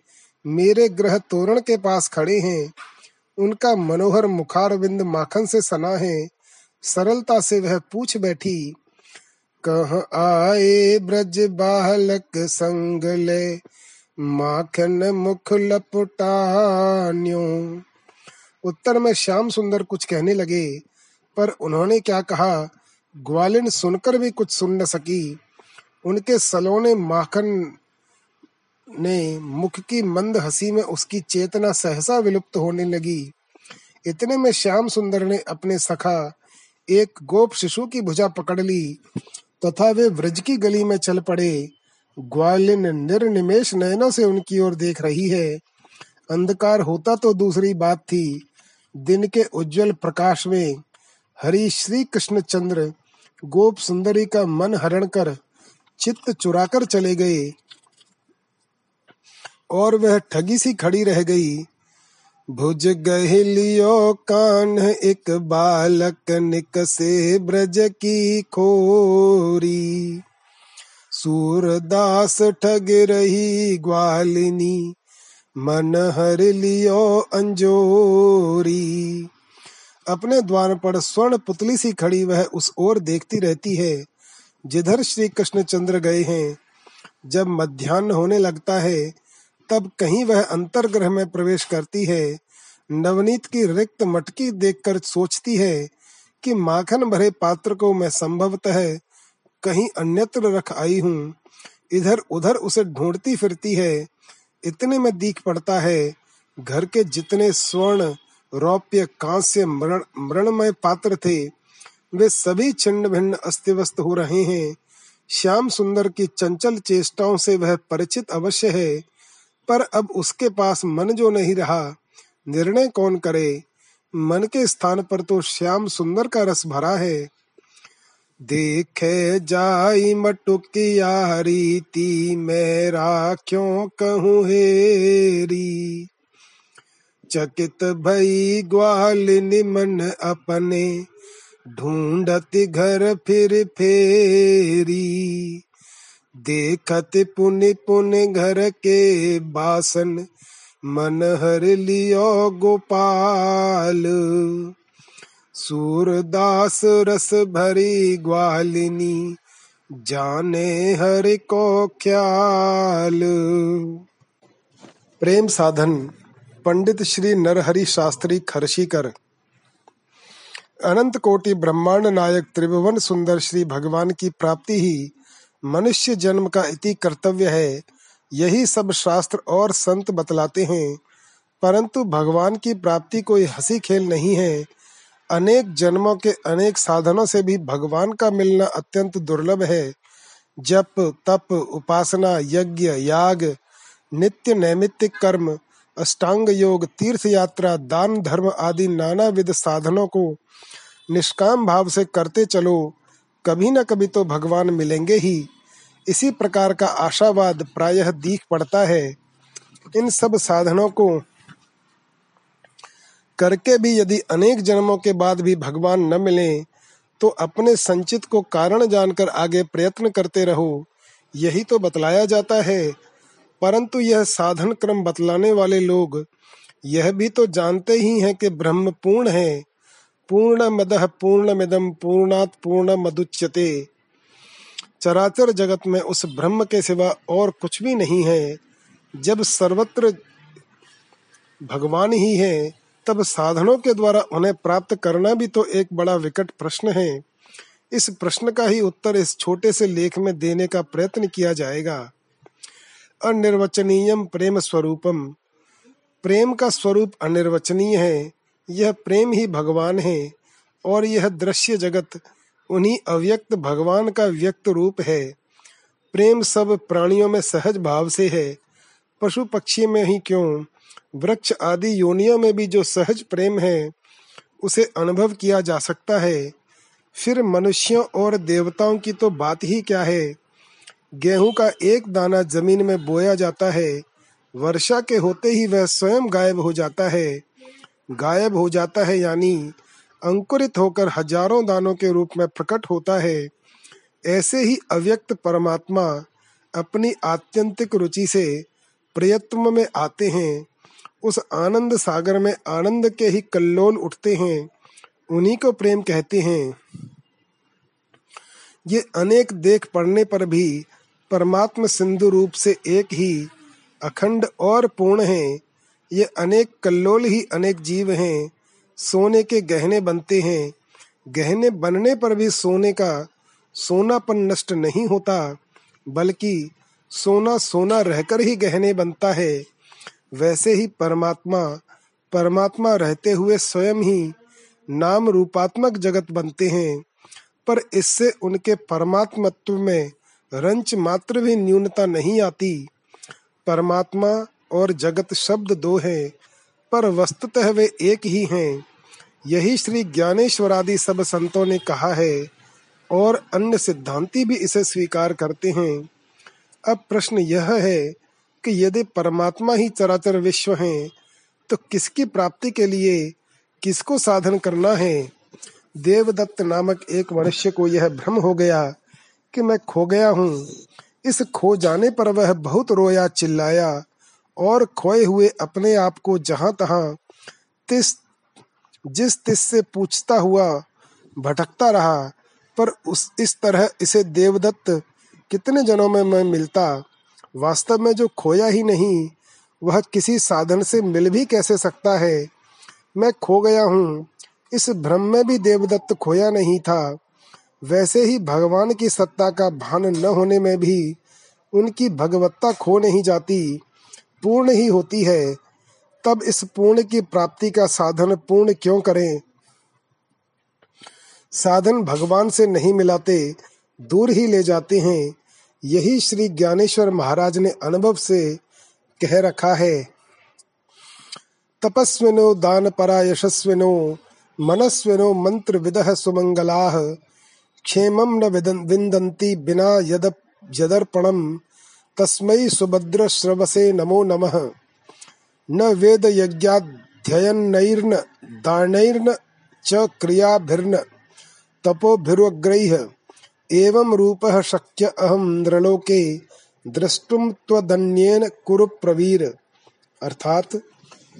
मेरे ग्रह तोरण के पास खड़े हैं। उनका मनोहर मुखार बिंद माखन से सना है। सरलता से वह पूछ बैठी, कह आए ब्रज बालक संग ले? माखन मुख लपटान्यो। उत्तर में श्याम सुंदर कुछ कहने लगे, पर उन्होंने क्या कहा? ग्वालिन सुनकर भी कुछ सुन न सकी। उनके सलोने माखन ने मुख की मंद हँसी में उसकी चेतना सहसा विलुप्त होने लगी। इतने में श्याम सुंदर ने अपने सखा, एक गोप शिशु की भुजा पकड़ ली, तथा वे व्रज की गली में चल पड़े। ग्वालिन निर्निमेश नयनों से उनकी ओर देख रही है। अंधकार होता तो दूसरी बात थी। दिन के उज्जवल प्रकाश में हरि श्री कृष्ण चंद्र गोप सुंदरी का मन हरण कर चित्त चुराकर चले गए और वह ठगी सी खड़ी रह गई। भुज गहलियो कान, एक बालक निकसे ब्रज की खोरी। सूरदास ठग रही ग्वालिनी, मन हर लियो अंजोरी। अपने द्वार पर स्वर्ण पुतली सी खड़ी वह उस ओर देखती रहती है, जिधर श्री कृष्ण चंद्र गए हैं। जब मध्यान्ह होने लगता है, तब कहीं वह अंतर्ग्रह में प्रवेश करती है। नवनीत की रिक्त मटकी देखकर सोचती है कि माखन भरे पात्र को मैं संभवतः कहीं अन्यत्र रख आई हूँ। इधर उधर उसे ढूंढती फिरती है। इतने में दीख पड़ता है। घर के जितने स्वर्ण, रौप्य, कांस्य मृणमय पात्र थे, वे सभी छिन्न भिन्न अस्त व्यस्त हो रहे हैं। श्याम सुंदर की चंचल चेष्टाओं से वह परिचित अवश्य है। पर अब उसके पास मन जो नहीं रहा, निर्णय कौन करे? मन के स्थान पर तो श्याम सुंदर का रस भरा है। देखे जाई मटुकिया रीति, मेरा क्यों कहूँ हेरी? चकित भई ग्वाल निमन अपने, ढूंढत घर फिर फेरी। देखत पुन पुन घर के बासन मन हर लियो गोपाल। सूरदास रस भरी ग्वालिनी, जाने हर को ख्याल। प्रेम साधन, पंडित श्री नरहरि शास्त्री खरशीकर। अनंत कोटि ब्रह्मांड नायक त्रिभुवन सुंदर श्री भगवान की प्राप्ति ही मनुष्य जन्म का इति कर्तव्य है। यही सब शास्त्र और संत बतलाते हैं, परंतु भगवान की प्राप्ति कोई हँसी खेल नहीं है। अनेक जन्मों के अनेक साधनों से भी भगवान का मिलना अत्यंत दुर्लभ है। जप, तप, उपासना, यज्ञ, याग, नित्य नैमित्तिक कर्म, अष्टांग योग, तीर्थ यात्रा, दान, धर्म आदि नाना विध साधनों को निष्काम भाव से करते चलो, कभी न कभी तो भगवान मिलेंगे ही। इसी प्रकार का आशावाद प्रायः दीख पड़ता है। इन सब साधनों को करके भी यदि अनेक जन्मों के बाद भी भगवान न मिले तो अपने संचित को कारण जानकर आगे प्रयत्न करते रहो। यही तो बतलाया जाता है। परंतु यह साधन क्रम बतलाने वाले लोग, यह भी तो जानते ही हैं कि ब्रह्म पूर्ण है। पूर्ण मद पूर्ण मिदम पूर्णात पूर्ण मदुच्यते चराचर जगत में उस ब्रह्म के सिवा और कुछ भी नहीं है। जब सर्वत्र भगवान ही है तब साधनों के द्वारा उन्हें प्राप्त करना भी तो एक बड़ा विकट प्रश्न है। इस प्रश्न का ही उत्तर इस छोटे से लेख में देने का प्रयत्न किया जाएगा। अनिर्वचनीय प्रेम स्वरूपम। प्रेम का स्वरूप अनिर्वचनीय है। यह प्रेम ही भगवान है और यह दृश्य जगत, उन्हीं अव्यक्त भगवान का व्यक्त रूप है। प्रेम सब प्राणियों में सहज भाव से है। पशु पक्षी में ही क्यों? वृक्ष आदि योनियों में भी जो सहज प्रेम है, उसे अनुभव किया जा सकता है। फिर मनुष्यों और देवताओं की तो बात ही क्या है? गेहूँ का एक दाना ज़मीन में बोया जाता है। वर्षा के होते ही वह स्वयं गायब हो जाता है। गायब हो जाता है यानी अंकुरित होकर हज़ारों दानों के रूप में प्रकट होता है। ऐसे ही अव्यक्त परमात्मा अपनी आत्यंतिक रुचि से प्रयत्न में आते हैं। उस आनंद सागर में आनंद के ही कल्लोल उठते हैं, उन्हीं को प्रेम कहते हैं। ये अनेक देख पड़ने पर भी परमात्म सिंधु रूप से एक ही, अखंड और पूर्ण है। ये अनेक कल्लोल ही अनेक जीव हैं, सोने के गहने बनते हैं। गहने बनने पर भी सोने का सोनापन नष्ट नहीं होता, बल्कि सोना सोना रहकर ही गहने बनता है। वैसे ही परमात्मा परमात्मा रहते हुए स्वयं ही नाम रूपात्मक जगत बनते हैं, पर इससे उनके परमात्मत्व में रंच मात्र भी न्यूनता नहीं आती। परमात्मा और जगत शब्द दो हैं, पर वस्तुतः वे एक ही हैं। यही श्री ज्ञानेश्वर आदि सब संतों ने कहा है, और अन्य सिद्धांती भी इसे स्वीकार करते हैं। अब प्रश्न यह है कि यदि परमात्मा ही चराचर विश्व है तो किसकी प्राप्ति के लिए किसको साधन करना है? देवदत्त नामक एक मनुष्य को यह भ्रम हो गया कि मैं खो गया हूँ। इस खो जाने पर वह बहुत रोया, चिल्लाया और खोए हुए अपने आप को जहाँ तहां तिस, जिस तिस से पूछता हुआ भटकता रहा। पर उस, इस तरह इसे देवदत्त कितने जनों में मैं मिलता वास्तव में जो खोया ही नहीं, वह किसी साधन से मिल भी कैसे सकता है? मैं खो गया हूँ। इस भ्रम में भी देवदत्त खोया नहीं था। वैसे ही भगवान की सत्ता का भान न होने में भी उनकी भगवत्ता खो नहीं जाती, पूर्ण ही होती है। तब इस पूर्ण की प्राप्ति का साधन पूर्ण क्यों करें? साधन भगवान से नहीं मिलाते, दूर ही ले जाते हैं। यही श्री ज्ञानेश्वर महाराज ने अनुभव से कह रखा है। तपस्विनो दान परा यशस्विनो मनस्विनो मंत्र विद सुमंगला, क्षेम न विंदन्ति बिना यद, यदर्पणम, तस्मै सुभद्र श्रवसे नमो नमः। न वेद यज्ञाध्ययनैर्न दानैर्न च क्रियाभिर्न, तपोभिर्वग्रैः। एवं रूपः शक्य अहम नृलोके द्रष्टुम त्वदन्येन कुरु प्रवीर। अर्थात,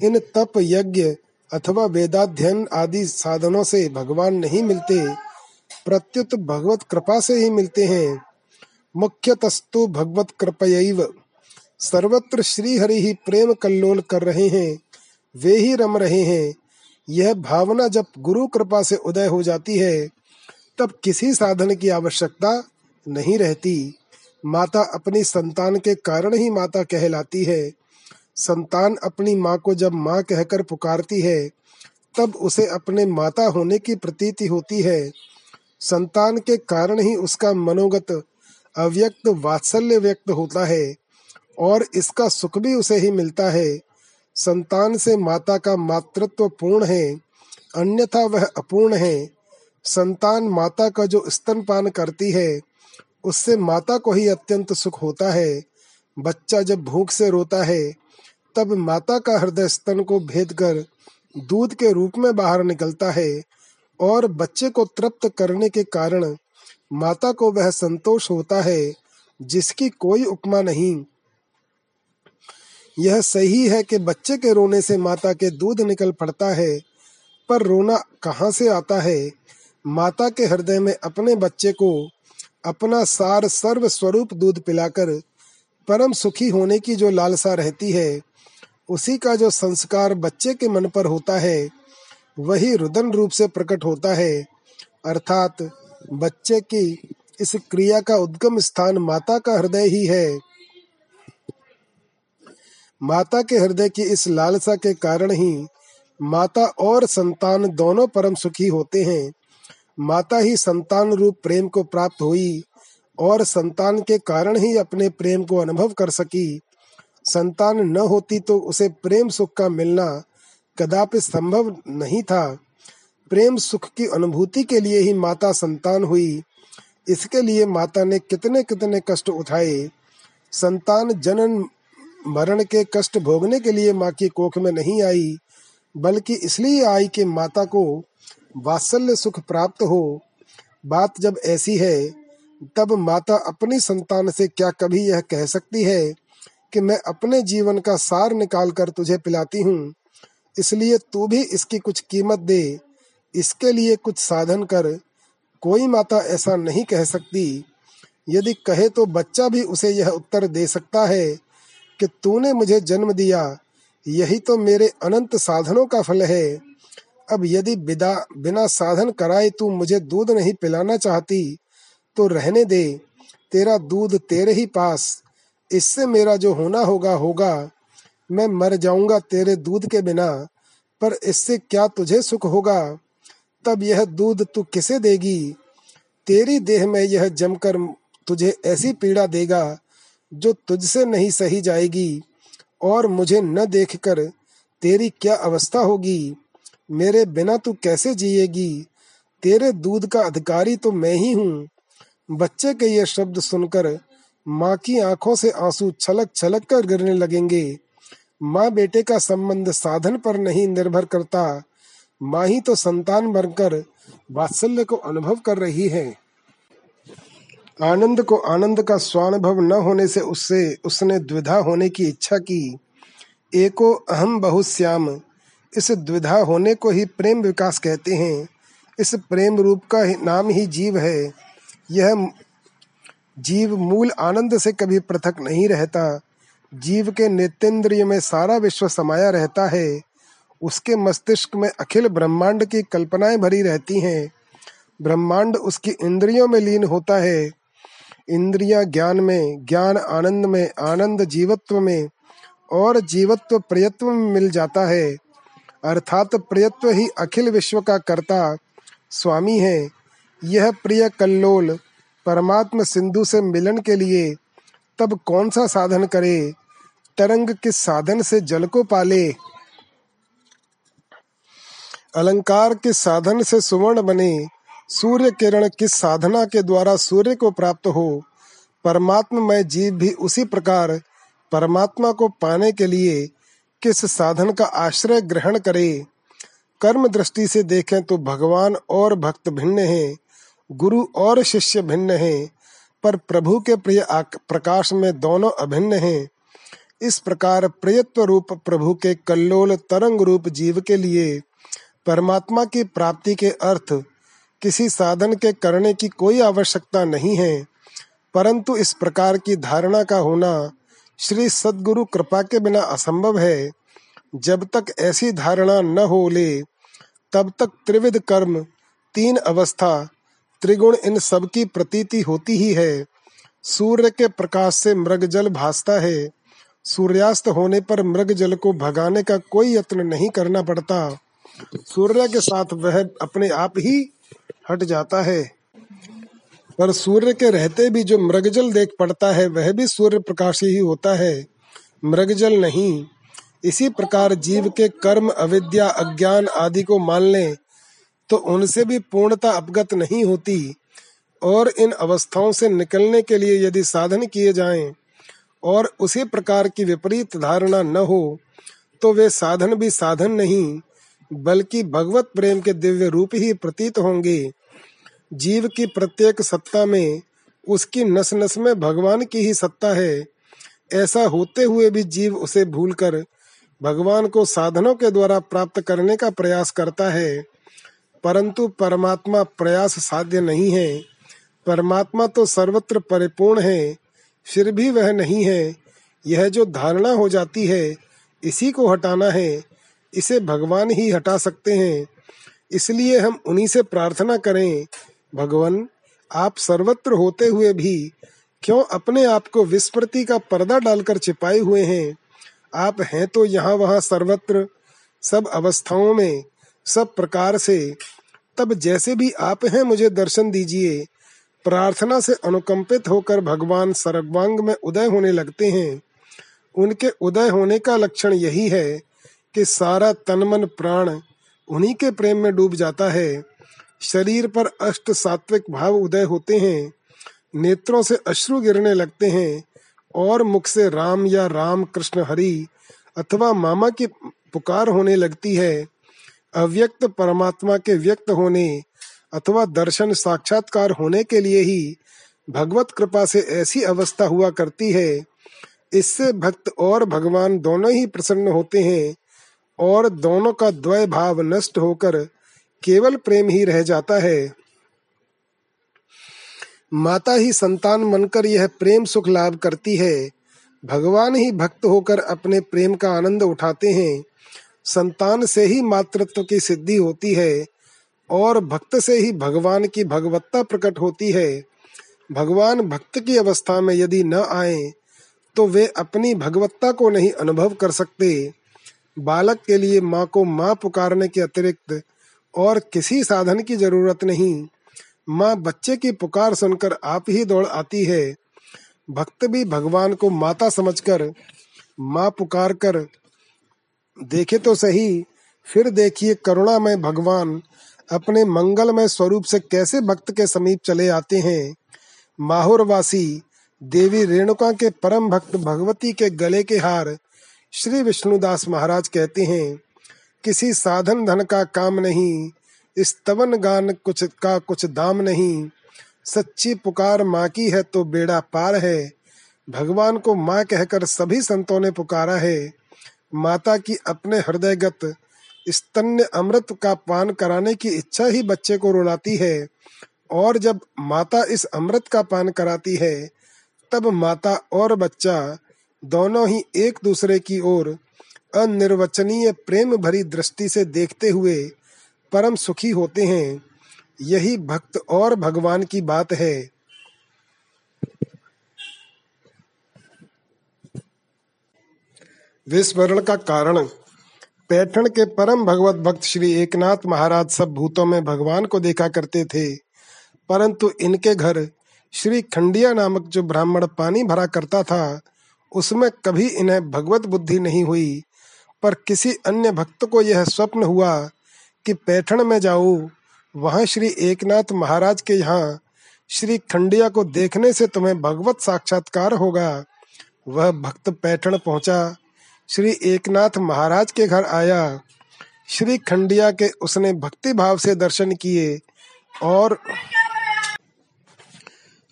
इन तप यज्ञ अथवा वेदाध्ययन आदि साधनों से भगवान नहीं मिलते, प्रत्युत भगवत कृपा से ही मिलते हैं। मुख्य तस्तु भगवत कृपयैव। सर्वत्र श्री हरि ही प्रेम कल्लोल कर रहे हैं, वे ही रम रहे हैं। यह भावना जब गुरु कृपा से उदय हो जाती है तब किसी साधन की आवश्यकता नहीं रहती। माता अपनी संतान के कारण ही माता कहलाती है। संतान अपनी माँ को जब माँ कहकर पुकारती है, तब उसे अपने माता होने की प्रतीति होती है। संतान के कारण ही उसका मनोगत अव्यक्त वात्सल्य व्यक्त होता है और इसका सुख भी उसे ही मिलता है। संतान से माता का मातृत्व पूर्ण है, अन्यथा वह अपूर्ण है। संतान माता का जो स्तनपान करती है, उससे माता को ही अत्यंत सुख होता है। बच्चा जब भूख से रोता है, तब माता का हृदय स्तन को भेद कर दूध के रूप में बाहर निकलता है और बच्चे को तृप्त करने के कारण माता को वह संतोष होता है, जिसकी कोई उपमा नहीं। यह सही है कि बच्चे के रोने से माता के दूध निकल पड़ता है, पर रोना कहाँ से आता है? माता के हृदय में अपने बच्चे को अपना सार सर्व स्वरूप दूध पिलाकर परम सुखी होने की जो लालसा रहती है, उसी का जो संस्कार बच्चे के मन पर होता है, वही रुदन रूप से प्रकट होता है। अर्थात बच्चे की इस क्रिया का उद्गम स्थान माता का हृदय ही है। माता के हृदय की इस लालसा के कारण ही माता और संतान दोनों परम सुखी होते हैं। माता ही संतान रूप प्रेम को प्राप्त हुई और संतान के कारण ही अपने प्रेम को अनुभव कर सकी। संतान न होती तो उसे प्रेम सुख का मिलना कदापि संभव नहीं था। प्रेम सुख की अनुभूति के लिए ही माता संतान हुई। इसके लिए माता ने कितने कितने कष्ट उठाए। संतान जनन मरण के कष्ट भोगने के लिए माँ की कोख में नहीं आई, बल्कि इसलिए आई कि माता को वात्सल्य सुख प्राप्त हो, बात जब ऐसी है, तब माता अपनी संतान से क्या कभी यह कह सकती है कि मैं अपने जीवन का सार निकाल कर तुझे पिलाती हूँ, इसलिए तू भी इसकी कुछ कीमत दे, इसके लिए कुछ साधन कर। कोई माता ऐसा नहीं कह सकती। यदि कहे तो बच्चा भी उसे यह उत्तर दे सकता है कि तूने मुझे जन्म दिया, यही तो मेरे अनंत साधनों का फल है। अब यदि बिदा, बिना साधन कराए तू मुझे दूध नहीं पिलाना चाहती तो रहने दे, तेरा दूध तेरे ही पास। इससे मेरा जो होना होगा होगा। मैं मर जाऊँगा तेरे दूध के बिना, पर इससे क्या तुझे सुख होगा? तब यह दूध तू किसे देगी? तेरी देह में यह जमकर तुझे ऐसी पीड़ा देगा, जो तुझसे नहीं सही जाएगी, और मुझे न देखकर तेरी क्या अवस्था होगी? मेरे बिना तू कैसे जिएगी? तेरे दूध का अधिकारी तो मैं ही हूँ। बच्चे के ये शब्द सुनकर माँ की आँखों से आँसू छलक छलक कर गिरने लगेंगे। माँ बेटे का संबंध साधन पर नहीं निर्भर करता। माँ ही तो संतान बनकर वात्सल्य को अनुभव कर रही है। आनंद को आनंद का स्वानुभव न होने से उससे, उसने द्विधा होने की इच्छा की। एको अहम बहुश्याम इस द्विधा होने को ही प्रेम विकास कहते हैं। इस प्रेम रूप का नाम ही जीव है। यह जीव मूल आनंद से कभी पृथक नहीं रहता। जीव के नेतेंद्रिय में सारा विश्व समाया रहता है। उसके मस्तिष्क में अखिल ब्रह्मांड की कल्पनाएँ भरी रहती हैं। ब्रह्मांड उसकी इंद्रियों में लीन होता है। इंद्रिया ज्ञान में, ज्ञान आनंद में, आनंद जीवत्व में और जीवत्व प्रियत्व में मिल जाता है। अर्थात प्रियत्व ही अखिल विश्व का कर्ता स्वामी है। यह प्रिय कल्लोल परमात्म सिंधु से मिलन के लिए तब कौन सा साधन करे? तरंग किस साधन से जल को पाले? अलंकार किस साधन से सुवर्ण बने? सूर्य किरण किस साधना के द्वारा सूर्य को प्राप्त हो? परमात्मा में जीव भी उसी प्रकार परमात्मा को पाने के लिए किस साधन का आश्रय ग्रहण करे? कर्म दृष्टि से देखें तो भगवान और भक्त भिन्न हैं, गुरु और शिष्य भिन्न हैं, पर प्रभु के प्रिय प्रकाश में दोनों अभिन्न हैं। इस प्रकार प्रियत्व रूप प्रभु के कल्लोल तरंग रूप जीव के लिए परमात्मा की प्राप्ति के अर्थ किसी साधन के करने की कोई आवश्यकता नहीं है, परंतु इस प्रकार की धारणा का होना श्री सदगुरु कृपा के बिना असंभव है। जब तक ऐसी धारणा न हो ले तब तक त्रिविध कर्म, तीन अवस्था, त्रिगुण इन सब की प्रतीति होती ही है। सूर्य के प्रकाश से मृग जल भासता है। सूर्यास्त होने पर मृग जल को भगाने का कोई यत्न नहीं करना पड़ता। सूर्य के साथ वह अपने आप ही हट जाता है। पर सूर्य के रहते भी जो मृगजल देख पड़ता है, वह भी सूर्य प्रकाश ही होता है। मृगजल नहीं। इसी प्रकार जीव के कर्म, अविद्या, अज्ञान आदि को मान लें तो उनसे भी पूर्णता अवगत नहीं होती। और इन अवस्थाओं से निकलने के लिए यदि साधन किए जाएँ, और उसी प्रकार की विपरीत धारणा न हो तो वे साधन भी साधन नहीं, बल्कि भगवत प्रेम के दिव्य रूप ही प्रतीत होंगे। जीव की प्रत्येक सत्ता में उसकी नस नस में भगवान की ही सत्ता है। ऐसा होते हुए भी जीव उसे भूलकर भगवान को साधनों के द्वारा प्राप्त करने का प्रयास करता है। परंतु परमात्मा प्रयास साध्य नहीं है। परमात्मा तो सर्वत्र परिपूर्ण है, फिर भी वह नहीं है। यह जो धारणा हो जाती है, इसी को हटाना है। इसे भगवान ही हटा सकते हैं। इसलिए हम उन्हीं से प्रार्थना करें भगवान, आप सर्वत्र होते हुए भी क्यों अपने आप को विस्मृति का पर्दा डालकर छिपाए हुए हैं? आप हैं तो यहाँ वहाँ सर्वत्र, सब अवस्थाओं में, सब प्रकार से। तब जैसे भी आप हैं, मुझे दर्शन दीजिए। प्रार्थना से अनुकंपित होकर भगवान सर्वांग में उदय होने लगते हैं। उनके उदय होने का लक्षण यही है कि सारा तन मन प्राण उन्हीं के प्रेम में डूब जाता है। शरीर पर अष्ट सात्विक भाव उदय होते हैं, नेत्रों से अश्रु गिरने लगते हैं, और मुख से राम या राम कृष्ण हरि अथवा मामा की पुकार होने लगती है। अव्यक्त परमात्मा के व्यक्त होने अथवा दर्शन साक्षात्कार होने के लिए ही भगवत कृपा से ऐसी अवस्था हुआ करती है। इससे भक्त और भगवान दोनों ही प्रसन्न होते हैं, और दोनों का द्वय भाव नष्ट होकर केवल प्रेम ही रह जाता है। माता ही संतान मनकर यह प्रेम सुख लाभ करती है। भगवान ही भक्त होकर अपने प्रेम का आनंद उठाते हैं। संतान से ही मातृत्व की सिद्धि होती है और भक्त से ही भगवान की भगवत्ता प्रकट होती है। भगवान भक्त की अवस्था में यदि न आए तो वे अपनी भगवत्ता को नहीं अनुभव कर सकते। बालक के लिए माँ को माँ पुकारने के अतिरिक्त और किसी साधन की ज़रूरत नहीं। माँ बच्चे की पुकार सुनकर आप ही दौड़ आती है। भक्त भी भगवान को माता समझकर माँ पुकार कर, देखे तो सही, फिर देखिए करुणा में भगवान, अपने मंगलमय स्वरूप से कैसे भक्त के समीप चले आते हैं। माहुरवासी देवी रेणुका के परम भक्त भगवती के गले के हार श्री विष्णुदास महाराज कहते हैं। किसी साधन धन का काम नहीं, इस तवन गान कुछ का कुछ दाम नहीं। सच्ची पुकार माँ की है तो बेड़ा पार है। भगवान को माँ कहकर सभी संतों ने पुकारा है। माता की अपने हृदयगत, स्तन्य अमृत का पान कराने की इच्छा ही बच्चे को रुलाती है। और जब माता इस अमृत का पान कराती है, तब माता और बच्चा दोनों ही एक दूसरे की ओर अनिर्वचनीय प्रेम भरी दृष्टि से देखते हुए परम सुखी होते हैं। यही भक्त और भगवान की बात है। विस्मरण का कारण। पैठण के परम भगवत भक्त श्री एकनाथ महाराज सब भूतों में भगवान को देखा करते थे। परंतु इनके घर श्री खंडिया नामक जो ब्राह्मण पानी भरा करता था, उसमें कभी इन्हें भगवत बुद्धि नहीं हुई। पर किसी अन्य भक्त को यह स्वप्न हुआ कि पैठण में जाऊँ, वहाँ श्री एकनाथ महाराज के यहाँ श्री खंडिया को देखने से तुम्हें भगवत साक्षात्कार होगा। वह भक्त पैठण पहुँचा, श्री एकनाथ महाराज के घर आया। श्री खंडिया के उसने भक्ति भाव से दर्शन किए और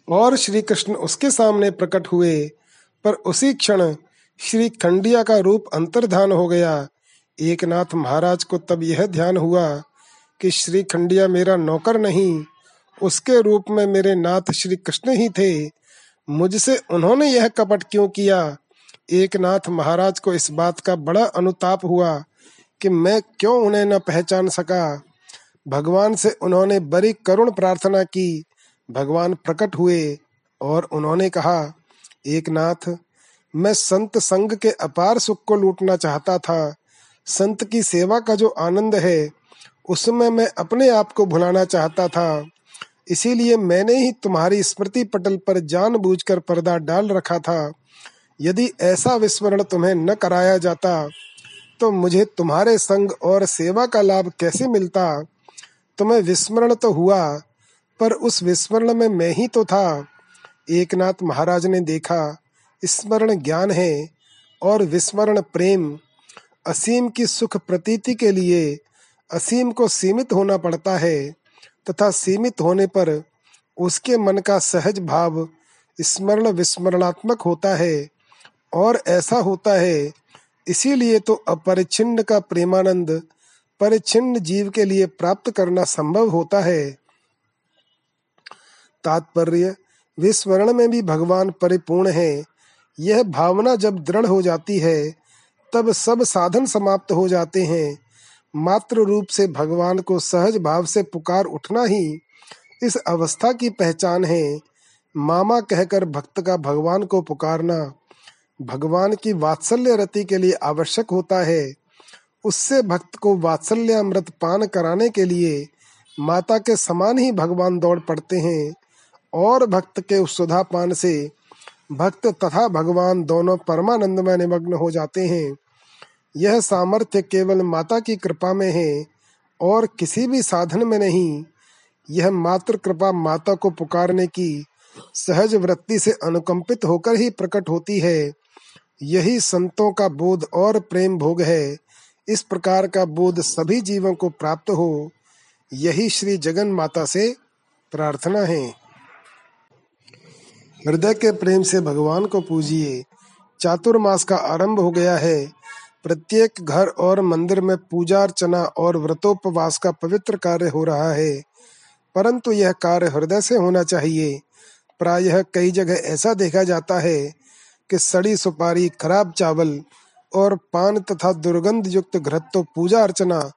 और श्री कृष्ण उसके सामने प्रकट हुए, पर उसी क्षण श्री खंडिया का रूप अंतर्धान हो गया। एकनाथ महाराज को तब यह ध्यान हुआ कि श्री खंडिया मेरा नौकर नहीं, उसके रूप में मेरे नाथ श्री कृष्ण ही थे। मुझसे उन्होंने यह कपट क्यों किया? एक नाथ महाराज को इस बात का बड़ा अनुताप हुआ कि मैं क्यों उन्हें न पहचान सका। भगवान से उन्होंने बड़ी करुण प्रार्थना की। भगवान प्रकट हुए और उन्होंने कहा एक नाथ मैं संत संग के अपार सुख को लूटना चाहता था। संत की सेवा का जो आनंद है, उसमें मैं अपने आप को भुलाना चाहता था। इसीलिए मैंने ही तुम्हारी स्मृति पटल पर जानबूझकर पर्दा डाल रखा था। यदि ऐसा विस्मरण तुम्हें न कराया जाता तो मुझे तुम्हारे संग और सेवा का लाभ कैसे मिलता? तुम्हें विस्मरण तो हुआ, पर उस विस्मरण में मैं ही तो था। एकनाथ महाराज ने देखा स्मरण ज्ञान है और विस्मरण प्रेम असीम की सुख प्रतीति के लिए असीम को सीमित होना पड़ता है तथा सीमित होने पर उसके मन का सहज भाव स्मरण विस्मरणात्मक होता है और ऐसा होता है, इसीलिए तो अपरिचिन्न का प्रेमानंद परिचिन्न जीव के लिए प्राप्त करना संभव होता है। तात्पर्य, विस्मरण में भी भगवान परिपूर्ण है यह भावना जब दृढ़ हो जाती है, तब सब साधन समाप्त हो जाते हैं। मात्र रूप से भगवान को सहज भाव से पुकार उठना ही इस अवस्था की पहचान है। मामा कहकर भक्त का भगवान को पुकारना भगवान की वात्सल्य रति के लिए आवश्यक होता है। उससे भक्त को वात्सल्य अमृत पान कराने के लिए माता के समान ही भगवान दौड़ पड़ते हैं और भक्त के उस सुधा पान से भक्त तथा भगवान दोनों परमानंद में निमग्न हो जाते हैं। यह सामर्थ्य केवल माता की कृपा में है और किसी भी साधन में नहीं। यह मात्र कृपा माता को पुकारने की सहज वृत्ति से अनुकंपित होकर ही प्रकट होती है। यही संतों का बोध और प्रेम भोग है। इस प्रकार का बोध सभी जीवों को प्राप्त हो। यही श्री जगन माता से प्रार्थना है। हृदय के प्रेम से भगवान को पूजिए। चातुर्मास का आरंभ हो गया है। प्रत्येक घर और मंदिर में पूजा अर्चना और व्रतोपवास का पवित्र कार्य हो रहा है। परंतु यह कार्य हृदय से होना चाहिए। प्रायः कई जगह ऐसा देखा जाता है कि सड़ी सुपारी, खराब चावल और पान तथा दुर्गंध युक्त घृत तो पूजा अर्चना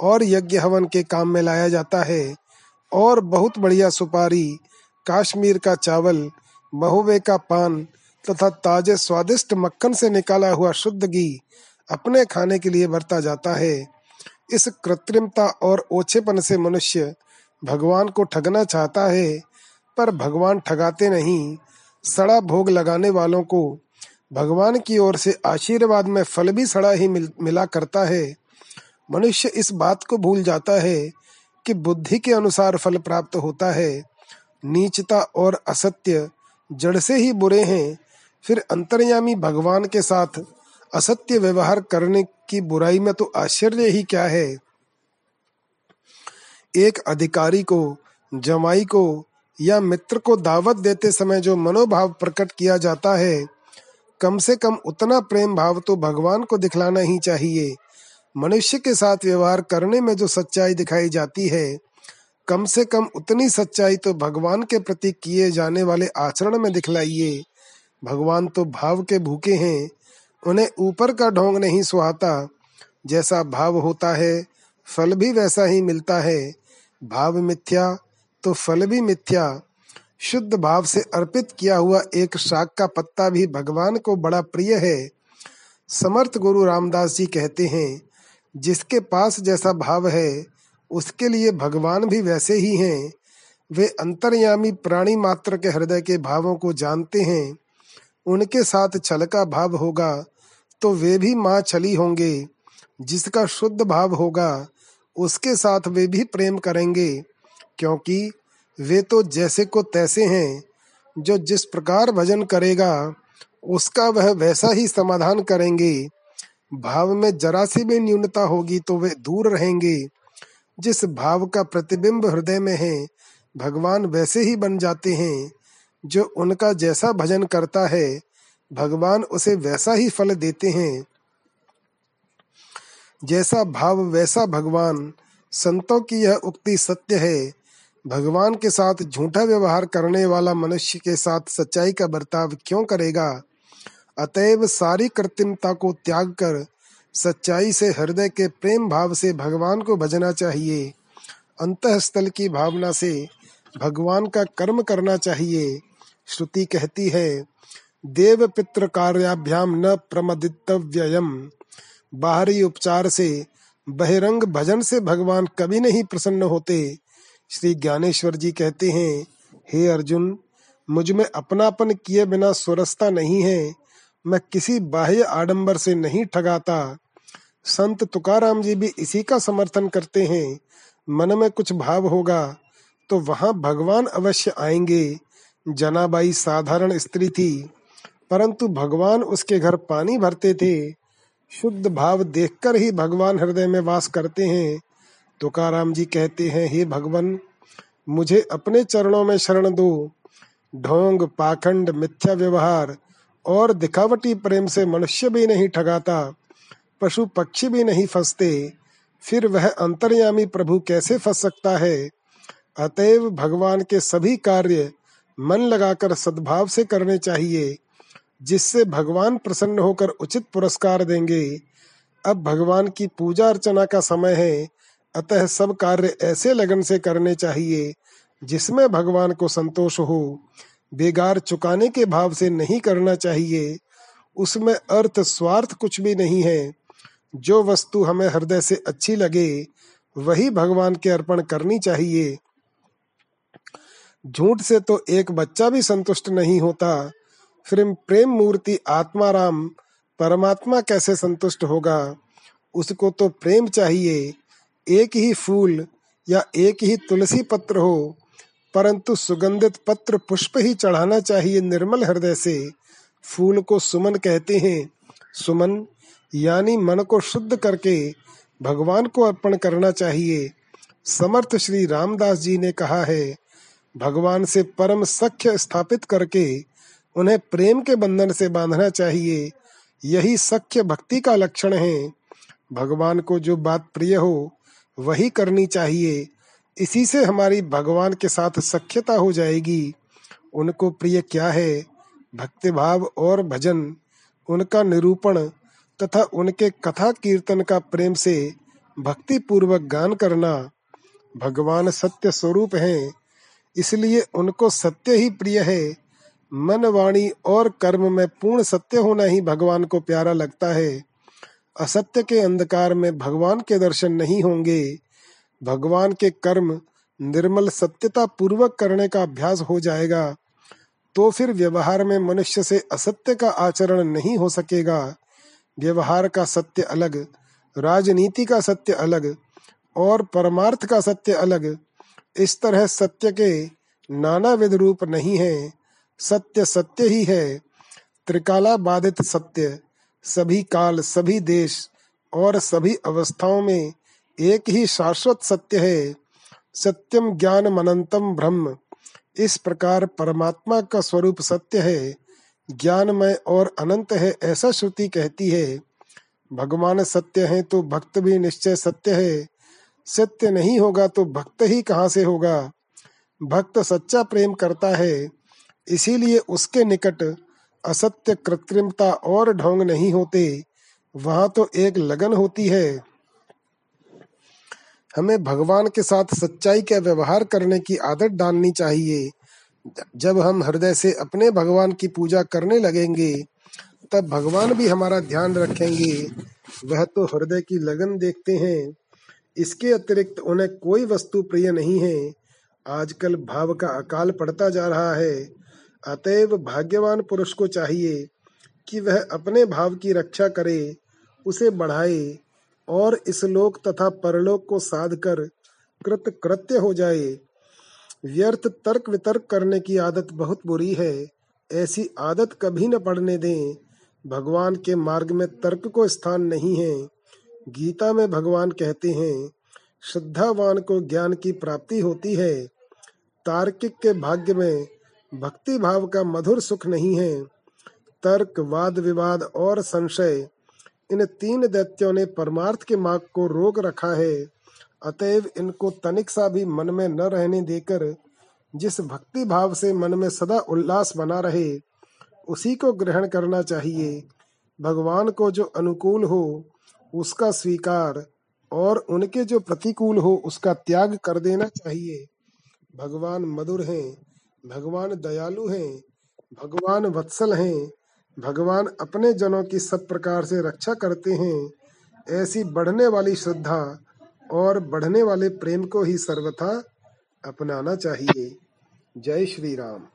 और यज्ञ हवन के काम में लाया जाता है। और बहुत बढ़िया सुपारी, काश्मीर का चावल महुवे का पान तथा ताजे स्वादिष्ट मक्खन से निकाला हुआ शुद्ध घी अपने खाने के लिए बरता जाता है। इस कृत्रिमता और ओछेपन से मनुष्य भगवान को ठगना चाहता है पर भगवान ठगाते नहीं। सड़ा भोग लगाने वालों को भगवान की ओर से आशीर्वाद में फल भी सड़ा ही मिल, मिला करता है। मनुष्य इस बात को भूल जाता है कि बुद्धि के अनुसार फल प्राप्त होता है। नीचता और असत्य जड़ से ही बुरे हैं, फिर अंतर्यामी भगवान के साथ असत्य व्यवहार करने की बुराई में तो आश्चर्य ही क्या है? एक अधिकारी को, जमाई को या मित्र को दावत देते समय जो मनोभाव प्रकट किया जाता है, कम से कम उतना प्रेम भाव तो भगवान को दिखलाना ही चाहिए। मनुष्य के साथ व्यवहार करने में जो सच्चाई दिखाई जाती है कम से कम उतनी सच्चाई तो भगवान के प्रति किए जाने वाले आचरण में दिखलाइए। भगवान तो भाव के भूखे हैं, उन्हें ऊपर का ढोंग नहीं सुहाता। जैसा भाव होता है, फल भी वैसा ही मिलता है। भाव मिथ्या तो फल भी मिथ्या। शुद्ध भाव से अर्पित किया हुआ एक शाक का पत्ता भी भगवान को बड़ा प्रिय है। समर्थ गुरु रामदास जी कहते हैं, जिसके पास जैसा भाव है उसके लिए भगवान भी वैसे ही हैं। वे अंतर्यामी प्राणी मात्र के हृदय के भावों को जानते हैं। उनके साथ छल का भाव होगा तो वे भी माँ छली होंगे। जिसका शुद्ध भाव होगा, उसके साथ वे भी प्रेम करेंगे। क्योंकि वे तो जैसे को तैसे हैं। जो जिस प्रकार भजन करेगा, उसका वह वैसा ही समाधान करेंगे। भाव में जरा सी भी न्यूनता होगी तो वे दूर रहेंगे। जिस भाव का प्रतिबिंब हृदय में है, भगवान वैसे ही बन जाते हैं, जो उनका जैसा भजन करता है, भगवान उसे वैसा ही फल देते हैं। जैसा भाव, वैसा भगवान। संतों की यह उक्ति सत्य है। भगवान के साथ झूठा व्यवहार करने वाला मनुष्य के साथ सच्चाई का बर्ताव क्यों करेगा? अतएव सारी कृत्रिमता को त्याग कर सच्चाई से हृदय के प्रेम भाव से भगवान को भजना चाहिए। अंतस्थल की भावना से भगवान का कर्म करना चाहिए। श्रुति कहती है, देव पितृ कार्याभ्याम न प्रमदितव्ययम। बाहरी उपचार से बहिरंग भजन से भगवान कभी नहीं प्रसन्न होते। श्री ज्ञानेश्वर जी कहते हैं, हे अर्जुन, मुझमें अपनापन किए बिना सुरसता नहीं है। मैं किसी बाह्य आडंबर से नहीं ठगाता। संत तुकाराम जी भी इसी का समर्थन करते हैं। मन में कुछ भाव होगा तो वहाँ भगवान अवश्य आएँगे। जनाबाई साधारण स्त्री थी, परंतु भगवान उसके घर पानी भरते थे। शुद्ध भाव देखकर ही भगवान हृदय में वास करते हैं। तुकाराम जी कहते हैं, हे भगवान, मुझे अपने चरणों में शरण दो। ढोंग, पाखंड, मिथ्या व्यवहार और दिखावटी प्रेम से मनुष्य भी नहीं ठगाता। पशु पक्षी भी नहीं फंसते, फिर वह अंतर्यामी प्रभु कैसे फंस सकता है? अतएव भगवान के सभी कार्य मन लगाकर सद्भाव से करने चाहिए, जिससे भगवान प्रसन्न होकर उचित पुरस्कार देंगे। अब भगवान की पूजा अर्चना का समय है, अतः सब कार्य ऐसे लगन से करने चाहिए, जिसमें भगवान को संतोष हो। बेगार चुकाने के भाव से नहीं करना चाहिए, उसमें अर्थ स्वार्थ कुछ भी नहीं है। जो वस्तु हमें हृदय से अच्छी लगे, वही भगवान के अर्पण करनी चाहिए। झूठ से तो एक बच्चा भी संतुष्ट नहीं होता। फिर प्रेम मूर्ति आत्माराम, परमात्मा कैसे संतुष्ट होगा? उसको तो प्रेम चाहिए। एक ही फूल या एक ही तुलसी पत्र हो, परंतु सुगंधित पत्र पुष्प ही चढ़ाना चाहिए निर्मल हृदय से। फूल को सुमन कहते हैं, सुमन यानी मन को शुद्ध करके भगवान को अर्पण करना चाहिए। समर्थ श्री रामदास जी ने कहा है, भगवान से परम सख्य स्थापित करके उन्हें प्रेम के बंधन से बांधना चाहिए। यही सख्य भक्ति का लक्षण है। भगवान को जो बात प्रिय हो, वही करनी चाहिए। इसी से हमारी भगवान के साथ सख्यता हो जाएगी। उनको प्रिय क्या है? भक्ति भाव और भजन, उनका निरूपण तथा उनके कथा कीर्तन का प्रेम से भक्ति पूर्वक गान करना भगवान सत्य स्वरूप हैं। इसलिए उनको सत्य ही प्रिय है। मन वाणी और कर्म में पूर्ण सत्य होना ही भगवान को प्यारा लगता है। असत्य के अंधकार में भगवान के दर्शन नहीं होंगे। भगवान के कर्म निर्मल सत्यता पूर्वक करने का अभ्यास हो जाएगा। तो फिर व्यवहार में मनुष्य से असत्य का आचरण नहीं हो सकेगा। व्यवहार का सत्य अलग, राजनीति का सत्य अलग और परमार्थ का सत्य अलग, इस तरह सत्य के नाना विध रूप नहीं है। सत्य सत्य ही है। त्रिकाला बाधित सत्य, सभी काल, सभी देश और सभी अवस्थाओं में एक ही शाश्वत सत्य है। सत्यम ज्ञान मनंतम ब्रह्म, इस प्रकार परमात्मा का स्वरूप सत्य है। ज्ञानमय और अनंत है, ऐसा श्रुति कहती है, भगवान सत्य है तो भक्त भी निश्चय सत्य है, सत्य नहीं होगा तो भक्त ही कहाँ से होगा? भक्त सच्चा प्रेम करता है, इसीलिए उसके निकट असत्य कृत्रिमता और ढोंग नहीं होते, वहाँ तो एक लगन होती है। हमें भगवान के साथ सच्चाई का व्यवहार करने की आदत डालनी चाहिए। जब हम हृदय से अपने भगवान की पूजा करने लगेंगे, तब भगवान भी हमारा ध्यान रखेंगे। वह तो हृदय की लगन देखते हैं। इसके अतिरिक्त उन्हें कोई वस्तु प्रिय नहीं है। आजकल भाव का अकाल पड़ता जा रहा है। अतएव भाग्यवान पुरुष को चाहिए कि वह अपने भाव की रक्षा करे, उसे बढ़ाए और इस लोक तथा परलोक को साध कर कृत कृत्य हो जाए। व्यर्थ तर्क वितर्क करने की आदत बहुत बुरी है। ऐसी आदत कभी न पड़ने दें। भगवान के मार्ग में तर्क को स्थान नहीं है। गीता में भगवान कहते हैं, श्रद्धावान को ज्ञान की प्राप्ति होती है। तार्किक के भाग्य में भक्ति भाव का मधुर सुख नहीं है। तर्क, वाद, विवाद और संशय, इन तीन दैत्यों ने परमार्थ के मार्ग को रोक रखा है। अतएव इनको तनिक सा भी मन में न रहने देकर, जिस भक्ति भाव से मन में सदा उल्लास बना रहे, उसी को ग्रहण करना चाहिए। भगवान को जो अनुकूल हो, उसका स्वीकार और उनके जो प्रतिकूल हो, उसका त्याग कर देना चाहिए। भगवान मधुर हैं, भगवान दयालु हैं, भगवान वत्सल हैं, भगवान अपने जनों की सब प्रकार से रक्षा करते हैं, ऐसी बढ़ने वाली श्रद्धा और बढ़ने वाले प्रेम को ही सर्वथा अपनाना चाहिए। जय श्री राम।